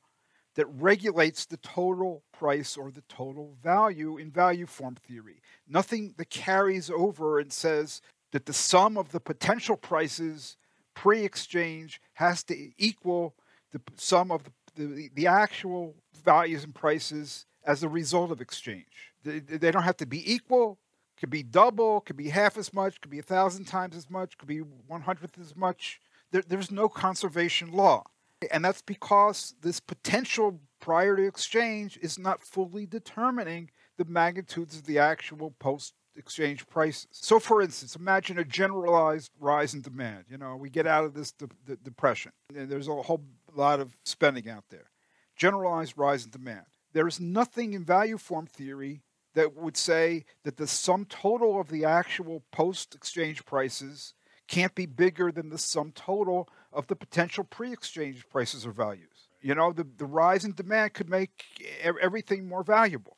that regulates the total price or the total value in value form theory. Nothing that carries over and says that the sum of the potential prices pre exchange has to equal the sum of the, the, the, actual values and prices as a result of exchange. They, they don't have to be equal, could be double, could be half as much, could be a thousand times as much, could be one hundredth as much. There, there's no conservation law. And that's because this potential prior to exchange is not fully determining the magnitudes of the actual post exchange prices. So, for instance, imagine a generalized rise in demand. You know, we get out of this de- de- depression, and there's a whole lot of spending out there. Generalized rise in demand. There is nothing in value form theory that would say that the sum total of the actual post exchange prices can't be bigger than the sum total of the potential pre exchange prices or values. You know, the, the rise in demand could make everything more valuable.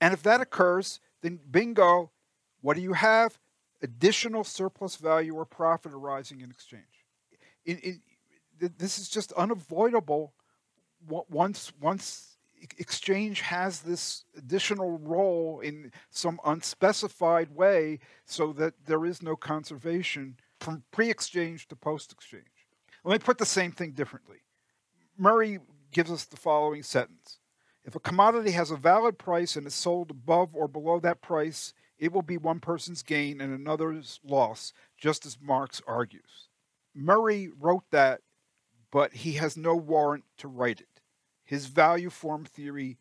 And if that occurs, then bingo, what do you have? Additional surplus value or profit arising in exchange. In, in, this is just unavoidable once, once exchange has this additional role in some unspecified way so that there is no conservation from pre exchange to post exchange. Let me put the same thing differently. Murray gives us the following sentence If a commodity has a valid price and is sold above or below that price, it will be one person's gain and another's loss, just as Marx argues. Murray wrote that, but he has no warrant to write it. His value form theory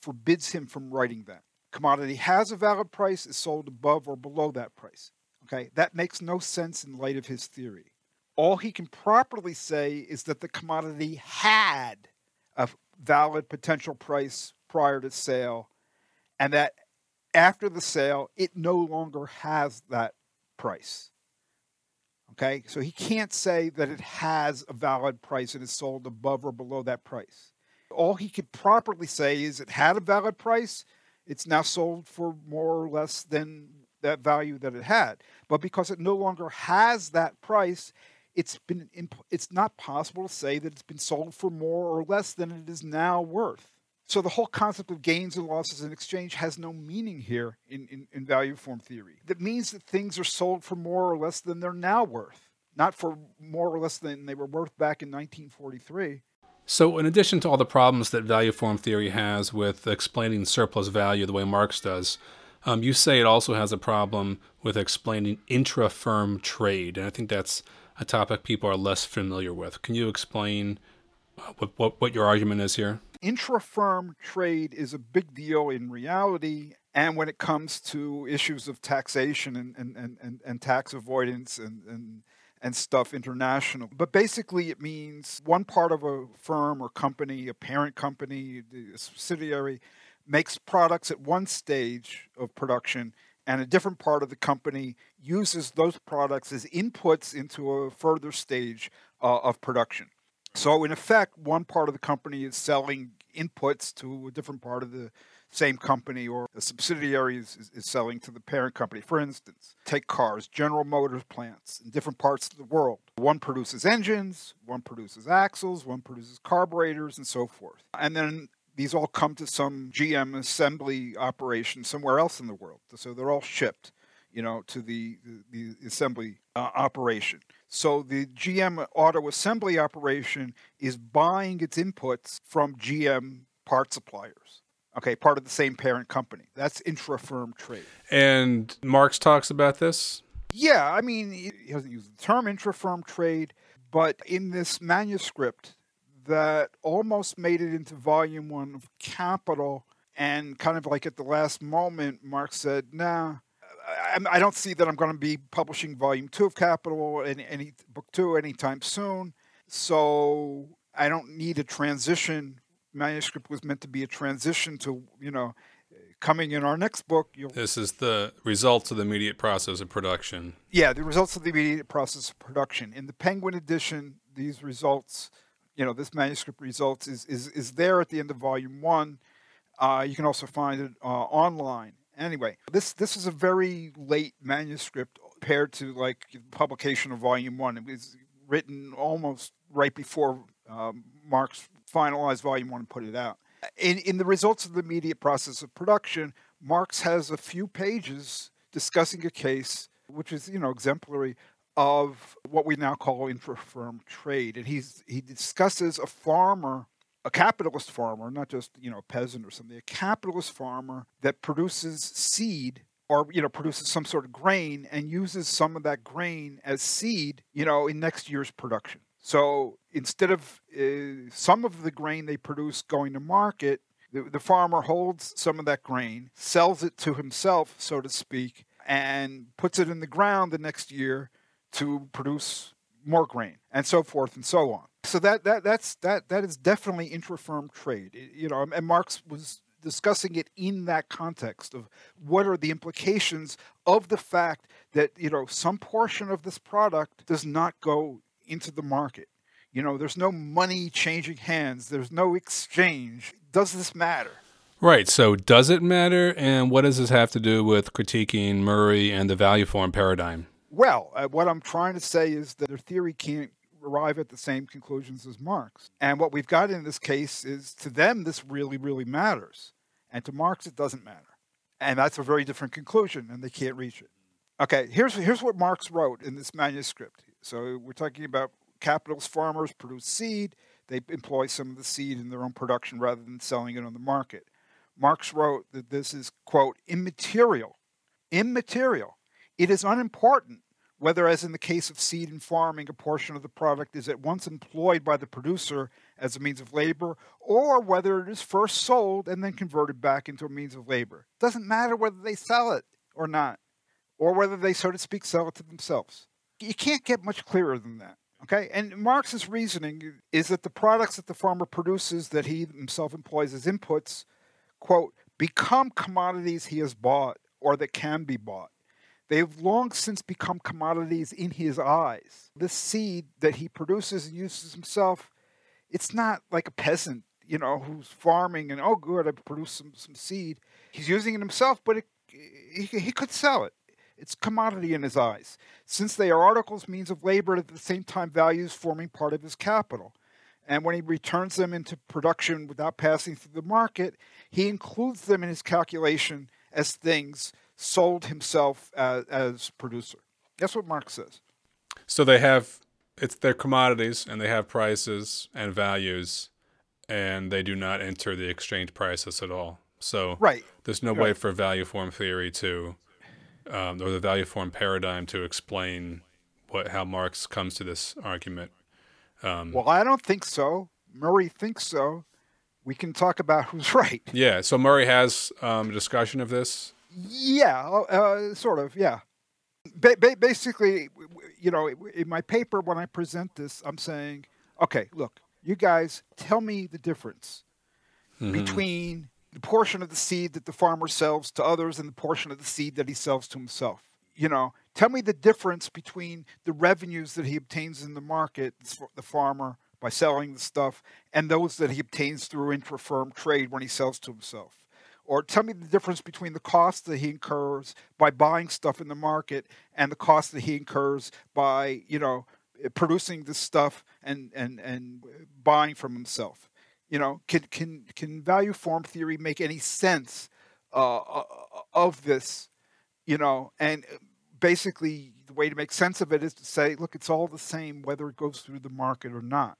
forbids him from writing that. Commodity has a valid price, is sold above or below that price. Okay, that makes no sense in light of his theory. All he can properly say is that the commodity had a valid potential price prior to sale, and that after the sale, it no longer has that price. Okay, so he can't say that it has a valid price and is sold above or below that price. All he could properly say is it had a valid price, it's now sold for more or less than that value that it had. But because it no longer has that price, it's been imp- it's not possible to say that it's been sold for more or less than it is now worth. So the whole concept of gains and losses in exchange has no meaning here in, in, in value form theory. That means that things are sold for more or less than they're now worth, not for more or less than they were worth back in 1943. So, in addition to all the problems that value form theory has with explaining surplus value the way Marx does, um, you say it also has a problem with explaining intra firm trade. And I think that's a topic people are less familiar with. Can you explain uh, what, what, what your argument is here? Intra firm trade is a big deal in reality. And when it comes to issues of taxation and, and, and, and tax avoidance and, and, and stuff international. But basically, it means one part of a firm or company, a parent company, a subsidiary, makes products at one stage of production and a different part of the company uses those products as inputs into a further stage uh, of production. So, in effect, one part of the company is selling inputs to a different part of the same company, or a subsidiary is, is, is, selling to the parent company. For instance, take cars, General Motors plants in different parts of the world. One produces engines, one produces axles, one produces carburetors, and so forth. And then these all come to some GM assembly operation somewhere else in the world. So they're all shipped, you know, to the, the, assembly uh, operation. So the GM auto assembly operation is buying its inputs from GM part suppliers. Okay, part of the same parent company. That's intra-firm trade. And Marx talks about this. Yeah, I mean, he doesn't use the term intra-firm trade, but in this manuscript that almost made it into volume one of Capital, and kind of like at the last moment, Marx said, nah, I, I don't see that I'm going to be publishing volume two of Capital, any, any book two, anytime soon. So I don't need a transition. Manuscript was meant to be a transition to, you know, coming in our next book. this is the results of the immediate process of production. Yeah, the results of the immediate process of production. In the Penguin edition, these results, you know, this manuscript results is, is, is there at the end of volume one. Uh, you can also find it uh, online. Anyway, this this is a very late manuscript compared to like publication of volume one. It was written almost right before um, Marx finalized volume one and put it out. In, in the results of the immediate process of production, Marx has a few pages discussing a case which is, you know, exemplary of what we now call intra-firm trade. And he's he discusses a farmer, a capitalist farmer, not just, you know, a peasant or something, a capitalist farmer that produces seed or you know produces some sort of grain and uses some of that grain as seed, you know, in next year's production. So instead of uh, some of the grain they produce going to market, the, the farmer holds some of that grain, sells it to himself, so to speak, and puts it in the ground the next year to produce more grain, and so forth and so on. So that that that's that that is definitely intra-firm trade. You know, and Marx was discussing it in that context of what are the implications of the fact that you know some portion of this product does not go into the market. You know, there's no money changing hands, there's no exchange. Does this matter? Right. So, does it matter? And what does this have to do with critiquing Murray and the value form paradigm? Well, uh, what I'm trying to say is that their theory can't arrive at the same conclusions as Marx. And what we've got in this case is to them, this really, really matters. And to Marx, it doesn't matter. And that's a very different conclusion, and they can't reach it. Okay, here's, here's what Marx wrote in this manuscript. So we're talking about capitalist farmers produce seed. They employ some of the seed in their own production rather than selling it on the market. Marx wrote that this is, quote, immaterial. Immaterial. It is unimportant whether, as in the case of seed and farming, a portion of the product is at once employed by the producer as a means of labor, or whether it is first sold and then converted back into a means of labor. It doesn't matter whether they sell it or not, or whether they, so to speak, sell it to themselves. You can't get much clearer than that. Okay, and Marx's reasoning is that the products that the farmer produces that he himself employs as inputs, quote, become commodities he has bought or that can be bought. They have long since become commodities in his eyes. This seed that he produces and uses himself, it's not like a peasant, you know, who's farming and, oh, good, I produced some, some seed. He's using it himself, but it, he, he could sell it. It's commodity in his eyes, since they are articles, means of labor, at the same time values forming part of his capital. And when he returns them into production without passing through the market, he includes them in his calculation as things sold himself as, as producer. That's what Marx says. So they have it's their commodities and they have prices and values and they do not enter the exchange prices at all. So right. there's no right. way for value form theory to um, or the value form paradigm to explain what how Marx comes to this argument. Um, well, I don't think so. Murray thinks so. We can talk about who's right. Yeah. So Murray has um, a discussion of this. Yeah, uh, sort of. Yeah. Ba- ba- basically, you know, in my paper when I present this, I'm saying, okay, look, you guys, tell me the difference mm-hmm. between the portion of the seed that the farmer sells to others and the portion of the seed that he sells to himself. You know, tell me the difference between the revenues that he obtains in the market, the farmer, by selling the stuff, and those that he obtains through intra-firm trade when he sells to himself. Or tell me the difference between the cost that he incurs by buying stuff in the market and the cost that he incurs by, you know, producing this stuff and, and, and buying from himself you know, can can can value form theory make any sense uh, uh, of this? You know, and basically the way to make sense of it is to say, look, it's all the same whether it goes through the market or not.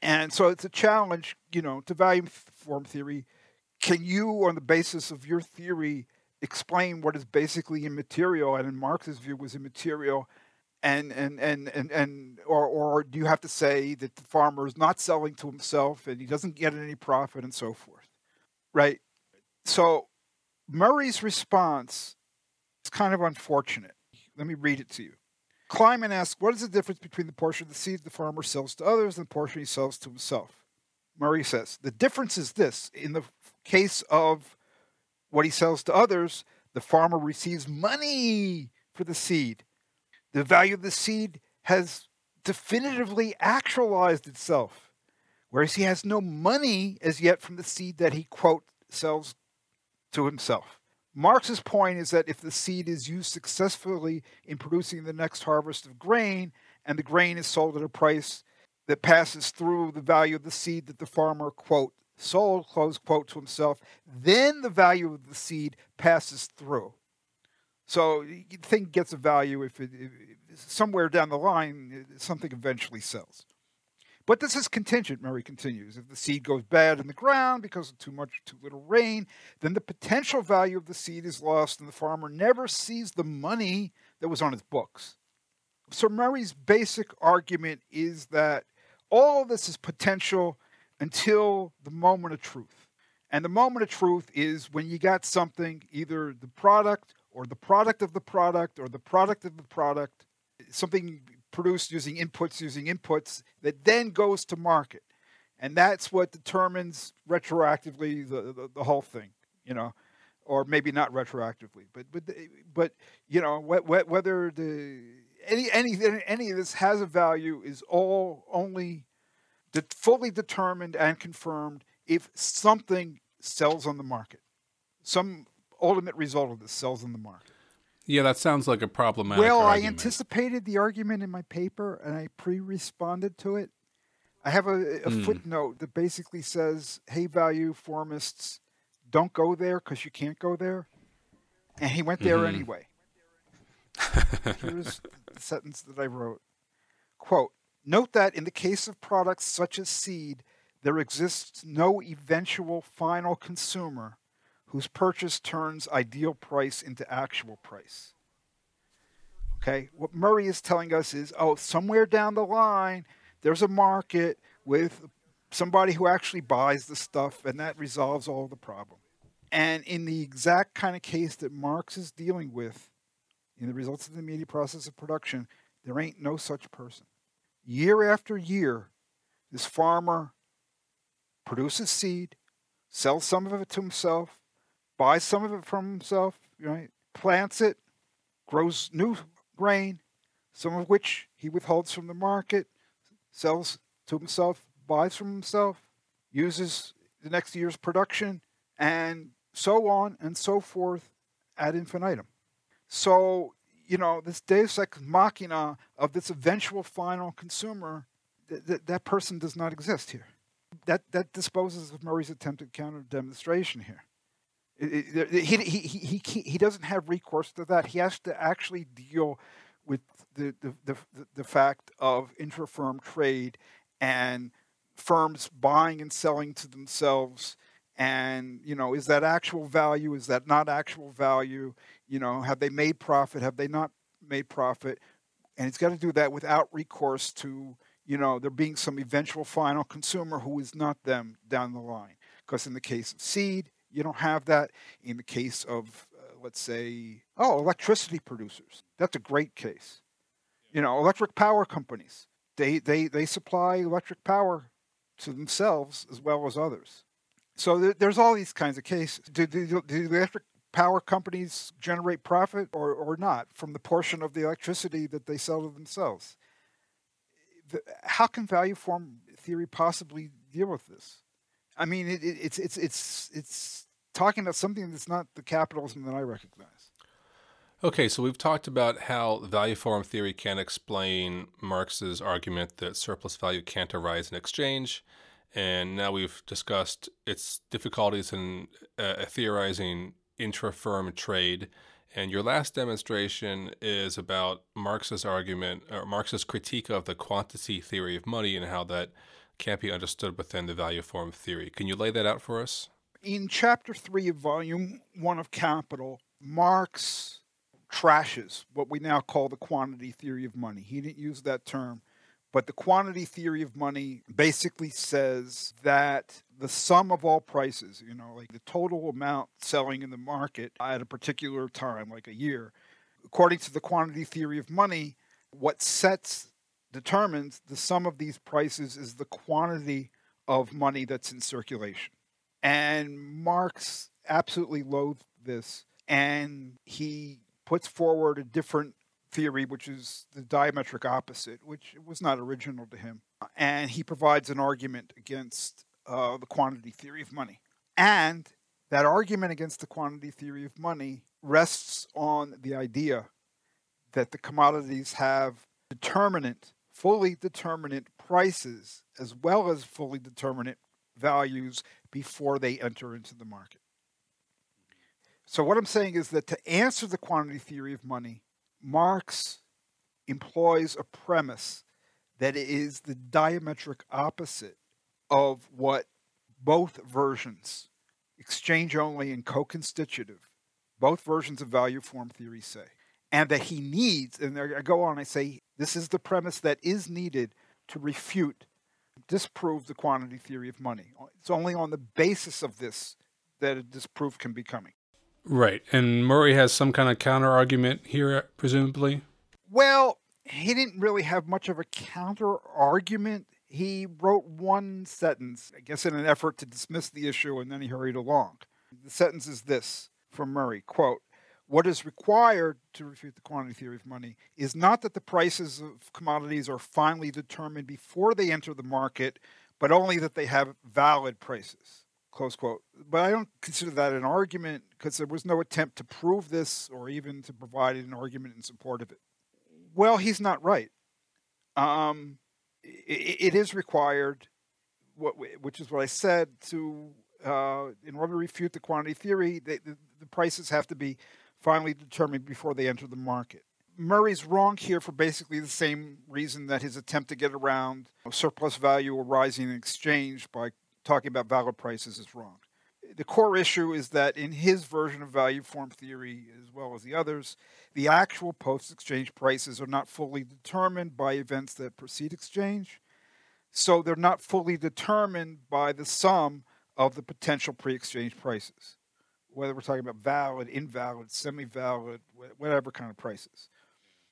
And so it's a challenge, you know, to value form theory. Can you, on the basis of your theory, explain what is basically immaterial and in Marx's view was immaterial and and and and, and or or do you have to say that the farmer is not selling to himself and he doesn't get any profit and so forth right so murray's response is kind of unfortunate let me read it to you Kliman asks, what is the difference between the portion of the seed the farmer sells to others and the portion he sells to himself? Murray says, the difference is this. In the case of what he sells to others, the farmer receives money for the seed. The value of the seed has definitively actualized itself, whereas he has no money as yet from the seed that he, quote, sells to himself. Marx's point is that if the seed is used successfully in producing the next harvest of grain, and the grain is sold at a price that passes through the value of the seed that the farmer, quote, sold, close quote, to himself, then the value of the seed passes through. So the thing gets a value if, it, if somewhere down the line something eventually sells. But this is contingent, Murray continues. If the seed goes bad in the ground because of too much or too little rain, then the potential value of the seed is lost and the farmer never sees the money that was on his books. So Murray's basic argument is that all of this is potential until the moment of truth. And the moment of truth is when you got something, either the product or the product of the product or the product of the product, something produced using inputs using inputs that then goes to market and that's what determines retroactively the, the, the, whole thing you know or maybe not retroactively but but but you know whether the any any any of this has a value is all only fully determined and confirmed if something sells on the market some ultimate result of this sells on the market yeah, that sounds like a problematic. Well, argument. I anticipated the argument in my paper and I pre-responded to it. I have a, a mm. footnote that basically says, "Hey, value formists, don't go there because you can't go there," and he went there mm-hmm. anyway. Here's the sentence that I wrote: "Quote: Note that in the case of products such as seed, there exists no eventual final consumer." whose purchase turns ideal price into actual price. Okay, what Murray is telling us is oh, somewhere down the line, there's a market with somebody who actually buys the stuff, and that resolves all the problem. And in the exact kind of case that Marx is dealing with, in the results of the immediate process of production, there ain't no such person. Year after year, this farmer produces seed, sells some of it to himself, buys some of it from himself, right? Plants it, grows new grain, some of which he withholds from the market, sells to himself, buys from himself, uses the next year's production, and so on and so forth ad infinitum. So, you know, this deus ex machina of this eventual final consumer, th- th- that person does not exist here. That, that disposes of Murray's attempted counter demonstration here. He, he, he, he, doesn't have recourse to that. He has to actually deal with the, the, the, the fact of intra-firm trade and firms buying and selling to themselves and you know is that actual value is that not actual value you know have they made profit have they not made profit and it's got to do that without recourse to you know there being some eventual final consumer who is not them down the line because in the case of seed you don't have that in the case of, uh, let's say, oh, electricity producers. That's a great case. You know, electric power companies. They, they, they supply electric power to themselves as well as others. So th- there's all these kinds of cases. Do, do, do the electric power companies generate profit or, or not from the portion of the electricity that they sell to themselves? The, how can value form theory possibly deal with this? I mean, it, it, it's it's it's it's talking about something that's not the capitalism that I recognize. Okay, so we've talked about how value form theory can explain Marx's argument that surplus value can't arise in exchange, and now we've discussed its difficulties in uh, theorizing intra-firm trade. And your last demonstration is about Marx's argument, or Marx's critique of the quantity theory of money and how that can't be understood within the value form theory. Can you lay that out for us? In chapter three of volume one of Capital, Marx trashes what we now call the quantity theory of money. He didn't use that term, but the quantity theory of money basically says that the sum of all prices, you know, like the total amount selling in the market at a particular time, like a year, according to the quantity theory of money, what sets determines the sum of these prices is the quantity of money that's in circulation. And Marx absolutely loathed this, and he puts forward a different theory, which is the diametric opposite, which was not original to him. And he provides an argument against uh, the quantity theory of money. And that argument against the quantity theory of money rests on the idea that the commodities have determinate, fully determinate prices as well as fully determinate values before they enter into the market. So, what I'm saying is that to answer the quantity theory of money, Marx employs a premise that is the diametric opposite of what both versions, exchange only and co constitutive, both versions of value form theory say. And that he needs, and I go on, I say, this is the premise that is needed to refute, disprove the quantity theory of money. It's only on the basis of this that a disproof can be coming. Right. And Murray has some kind of counter argument here, presumably? Well, he didn't really have much of a counter argument. He wrote one sentence, I guess, in an effort to dismiss the issue, and then he hurried along. The sentence is this from Murray quote, What is required to refute the quantity theory of money is not that the prices of commodities are finally determined before they enter the market, but only that they have valid prices close quote. But I don't consider that an argument because there was no attempt to prove this or even to provide an argument in support of it. Well, he's not right. Um, it, it is required, which is what I said, to uh, in order to refute the quantity theory, they, the, the prices have to be finally determined before they enter the market. Murray's wrong here for basically the same reason that his attempt to get around surplus value arising in exchange by talking about valid prices is wrong. The core issue is that in his version of value form theory, as well as the others, the actual post exchange prices are not fully determined by events that precede exchange. So they're not fully determined by the sum of the potential pre exchange prices, whether we're talking about valid, invalid, semi valid, whatever kind of prices.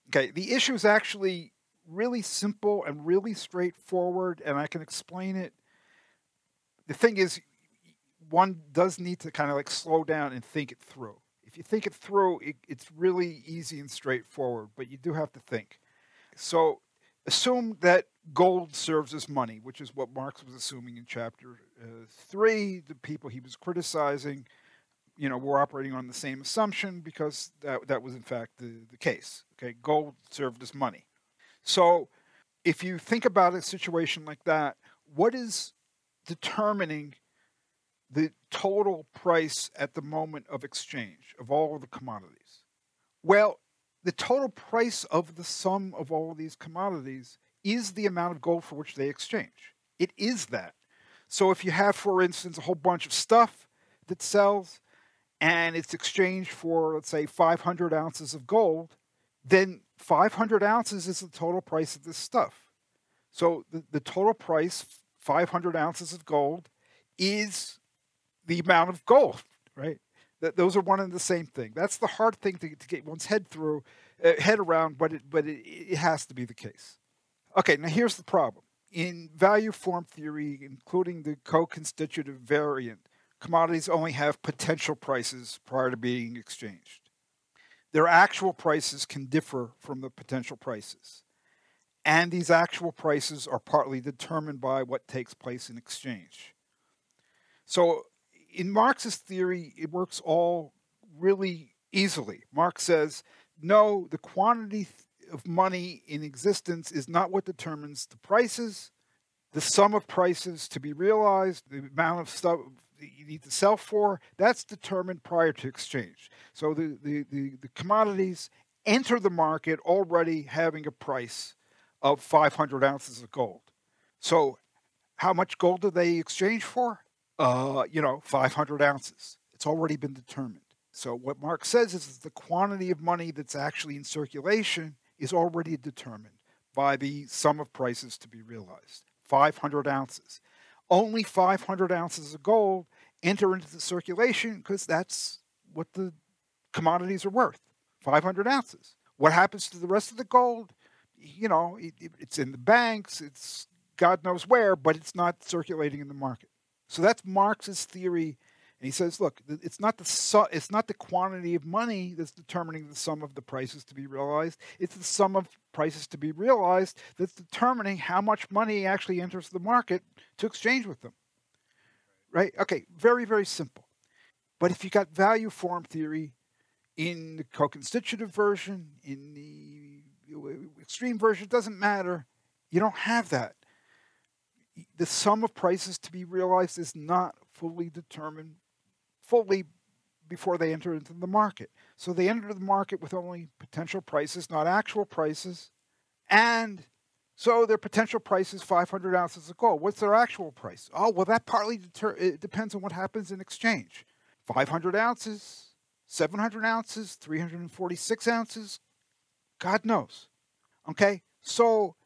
Okay, the issue is actually really simple and really straightforward, and I can explain it the thing is, one does need to kind of like slow down and think it through. If you think it through, it, it's really easy and straightforward, but you do have to think. So assume that gold serves as money, which is what Marx was assuming in chapter uh, three. The people he was criticizing, you know, were operating on the same assumption because that, that was in fact the, the case. Okay, gold served as money. So if you think about a situation like that, what is determining the total price at the moment of exchange of all of the commodities? Well, the total price of the sum of all of these commodities is the amount of gold for which they exchange. It is that. So if you have, for instance, a whole bunch of stuff that sells and it's exchanged for, let's say, 500 ounces of gold, then 500 ounces is the total price of this stuff. So the, the total price 500 ounces of gold is the amount of gold, right? That those are one and the same thing. That's the hard thing to, to get one's head through, uh, head around, but it, but it, it has to be the case. Okay, now here's the problem. In value form theory, including the co-constitutive variant, commodities only have potential prices prior to being exchanged. Their actual prices can differ from the potential prices and these actual prices are partly determined by what takes place in exchange. So, in Marx's theory, it works all really easily. Marx says, no, the quantity of money in existence is not what determines the prices. The sum of prices to be realized, the amount of stuff you need to sell for, that's determined prior to exchange. So the, the, the, the commodities enter the market already having a price of 500 ounces of gold. So, how much gold do they exchange for? Uh, you know, 500 ounces. It's already been determined. So, what Marx says is that the quantity of money that's actually in circulation is already determined by the sum of prices to be realized 500 ounces. Only 500 ounces of gold enter into the circulation because that's what the commodities are worth 500 ounces. What happens to the rest of the gold? You know, it, it, it's in the banks, it's God knows where, but it's not circulating in the market. So that's Marx's theory. And he says, look, it's not the su- it's not the quantity of money that's determining the sum of the prices to be realized. It's the sum of prices to be realized that's determining how much money actually enters the market to exchange with them. Right? Okay, very very simple. But if you got value form theory in the co-constitutive version, in the extreme version, doesn't matter. You don't have that the sum of prices to be realized is not fully determined fully before they enter into the market. So they enter the market with only potential prices, not actual prices. And so their potential price is 500 ounces of gold. What's their actual price? Oh, well, that partly deter- depends on what happens in exchange. 500 ounces, 700 ounces, 346 ounces, God knows. Okay? So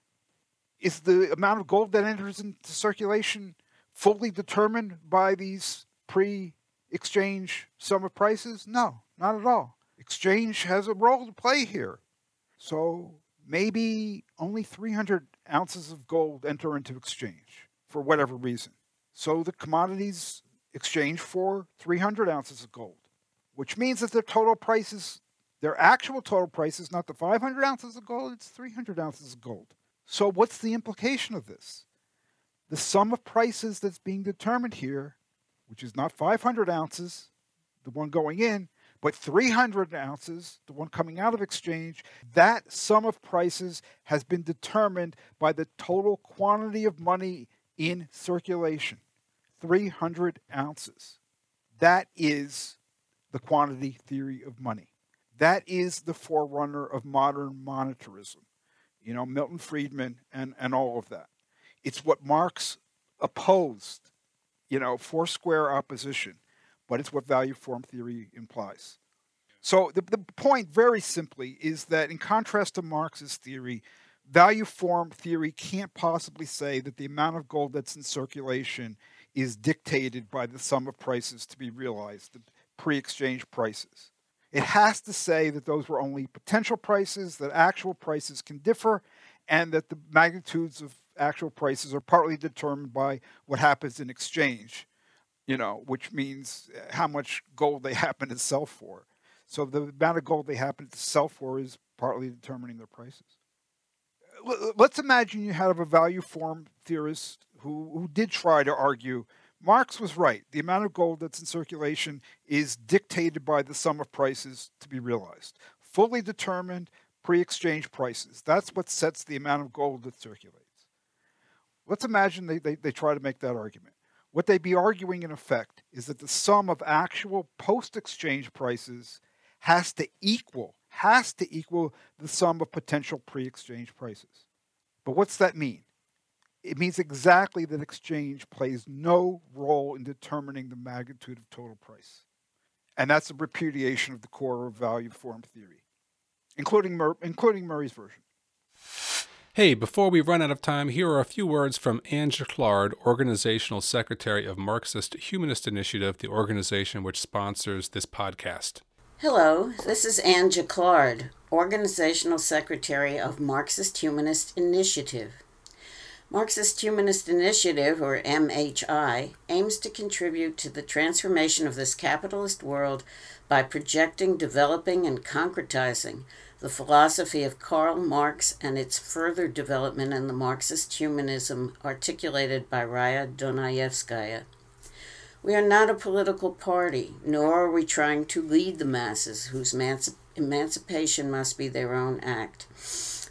is the amount of gold that enters into circulation fully determined by these pre exchange sum of prices? No, not at all. Exchange has a role to play here. So maybe only 300 ounces of gold enter into exchange for whatever reason. So the commodities exchange for 300 ounces of gold, which means that their total price is, their actual total price is not the 500 ounces of gold, it's 300 ounces of gold. So, what's the implication of this? The sum of prices that's being determined here, which is not 500 ounces, the one going in, but 300 ounces, the one coming out of exchange, that sum of prices has been determined by the total quantity of money in circulation 300 ounces. That is the quantity theory of money. That is the forerunner of modern monetarism you know, Milton Friedman and, and all of that. It's what Marx opposed, you know, four square opposition, but it's what value form theory implies. So the, the point, very simply, is that in contrast to Marx's theory, value form theory can't possibly say that the amount of gold that's in circulation is dictated by the sum of prices to be realized, the pre exchange prices. It has to say that those were only potential prices, that actual prices can differ, and that the magnitudes of actual prices are partly determined by what happens in exchange, you know, which means uh, how much gold they happen to sell for. So the amount of gold they happen to sell for is partly determining their prices. Let's imagine you have a value form theorist who, who did try to argue Marx was right. The amount of gold that's in circulation is dictated by the sum of prices to be realized. Fully determined pre exchange prices. That's what sets the amount of gold that circulates. Let's imagine they, they, they try to make that argument. What they'd be arguing, in effect, is that the sum of actual post exchange prices has to equal has to equal the sum of potential pre exchange prices. But what's that mean? It means exactly that exchange plays no role in determining the magnitude of total price. And that's a repudiation of the core of value form theory, including, Mur- including Murray's version. Hey, before we run out of time, here are a few words from Anne Jaclard, Organizational Secretary of Marxist Humanist Initiative, the organization which sponsors this podcast. Hello, this is Anne Jaclard, Organizational Secretary of Marxist Humanist Initiative. Marxist Humanist Initiative, or MHI, aims to contribute to the transformation of this capitalist world by projecting, developing, and concretizing the philosophy of Karl Marx and its further development in the Marxist humanism articulated by Raya Dunayevskaya. We are not a political party, nor are we trying to lead the masses whose emancipation must be their own act.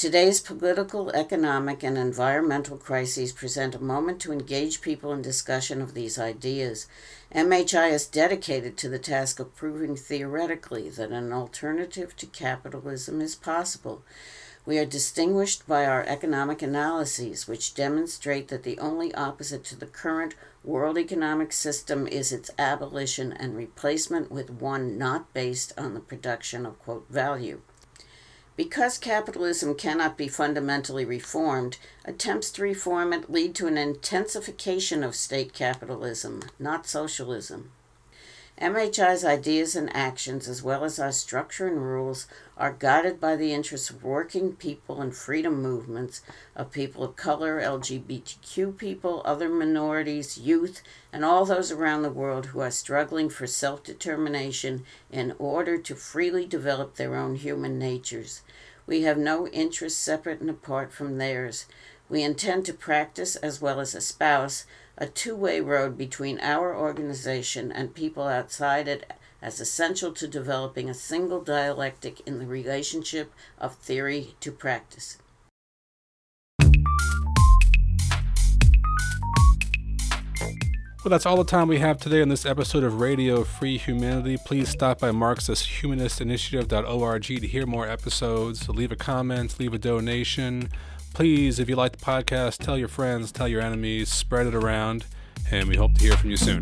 Today's political, economic, and environmental crises present a moment to engage people in discussion of these ideas. MHI is dedicated to the task of proving theoretically that an alternative to capitalism is possible. We are distinguished by our economic analyses, which demonstrate that the only opposite to the current world economic system is its abolition and replacement with one not based on the production of, quote, value. Because capitalism cannot be fundamentally reformed, attempts to reform it lead to an intensification of state capitalism, not socialism. MHI's ideas and actions, as well as our structure and rules, are guided by the interests of working people and freedom movements, of people of color, LGBTQ people, other minorities, youth, and all those around the world who are struggling for self determination in order to freely develop their own human natures. We have no interests separate and apart from theirs. We intend to practice as well as espouse a two way road between our organization and people outside it as essential to developing a single dialectic in the relationship of theory to practice. Well, that's all the time we have today on this episode of Radio Free Humanity. Please stop by MarxistHumanistInitiative.org to hear more episodes. Leave a comment, leave a donation. Please, if you like the podcast, tell your friends, tell your enemies, spread it around, and we hope to hear from you soon.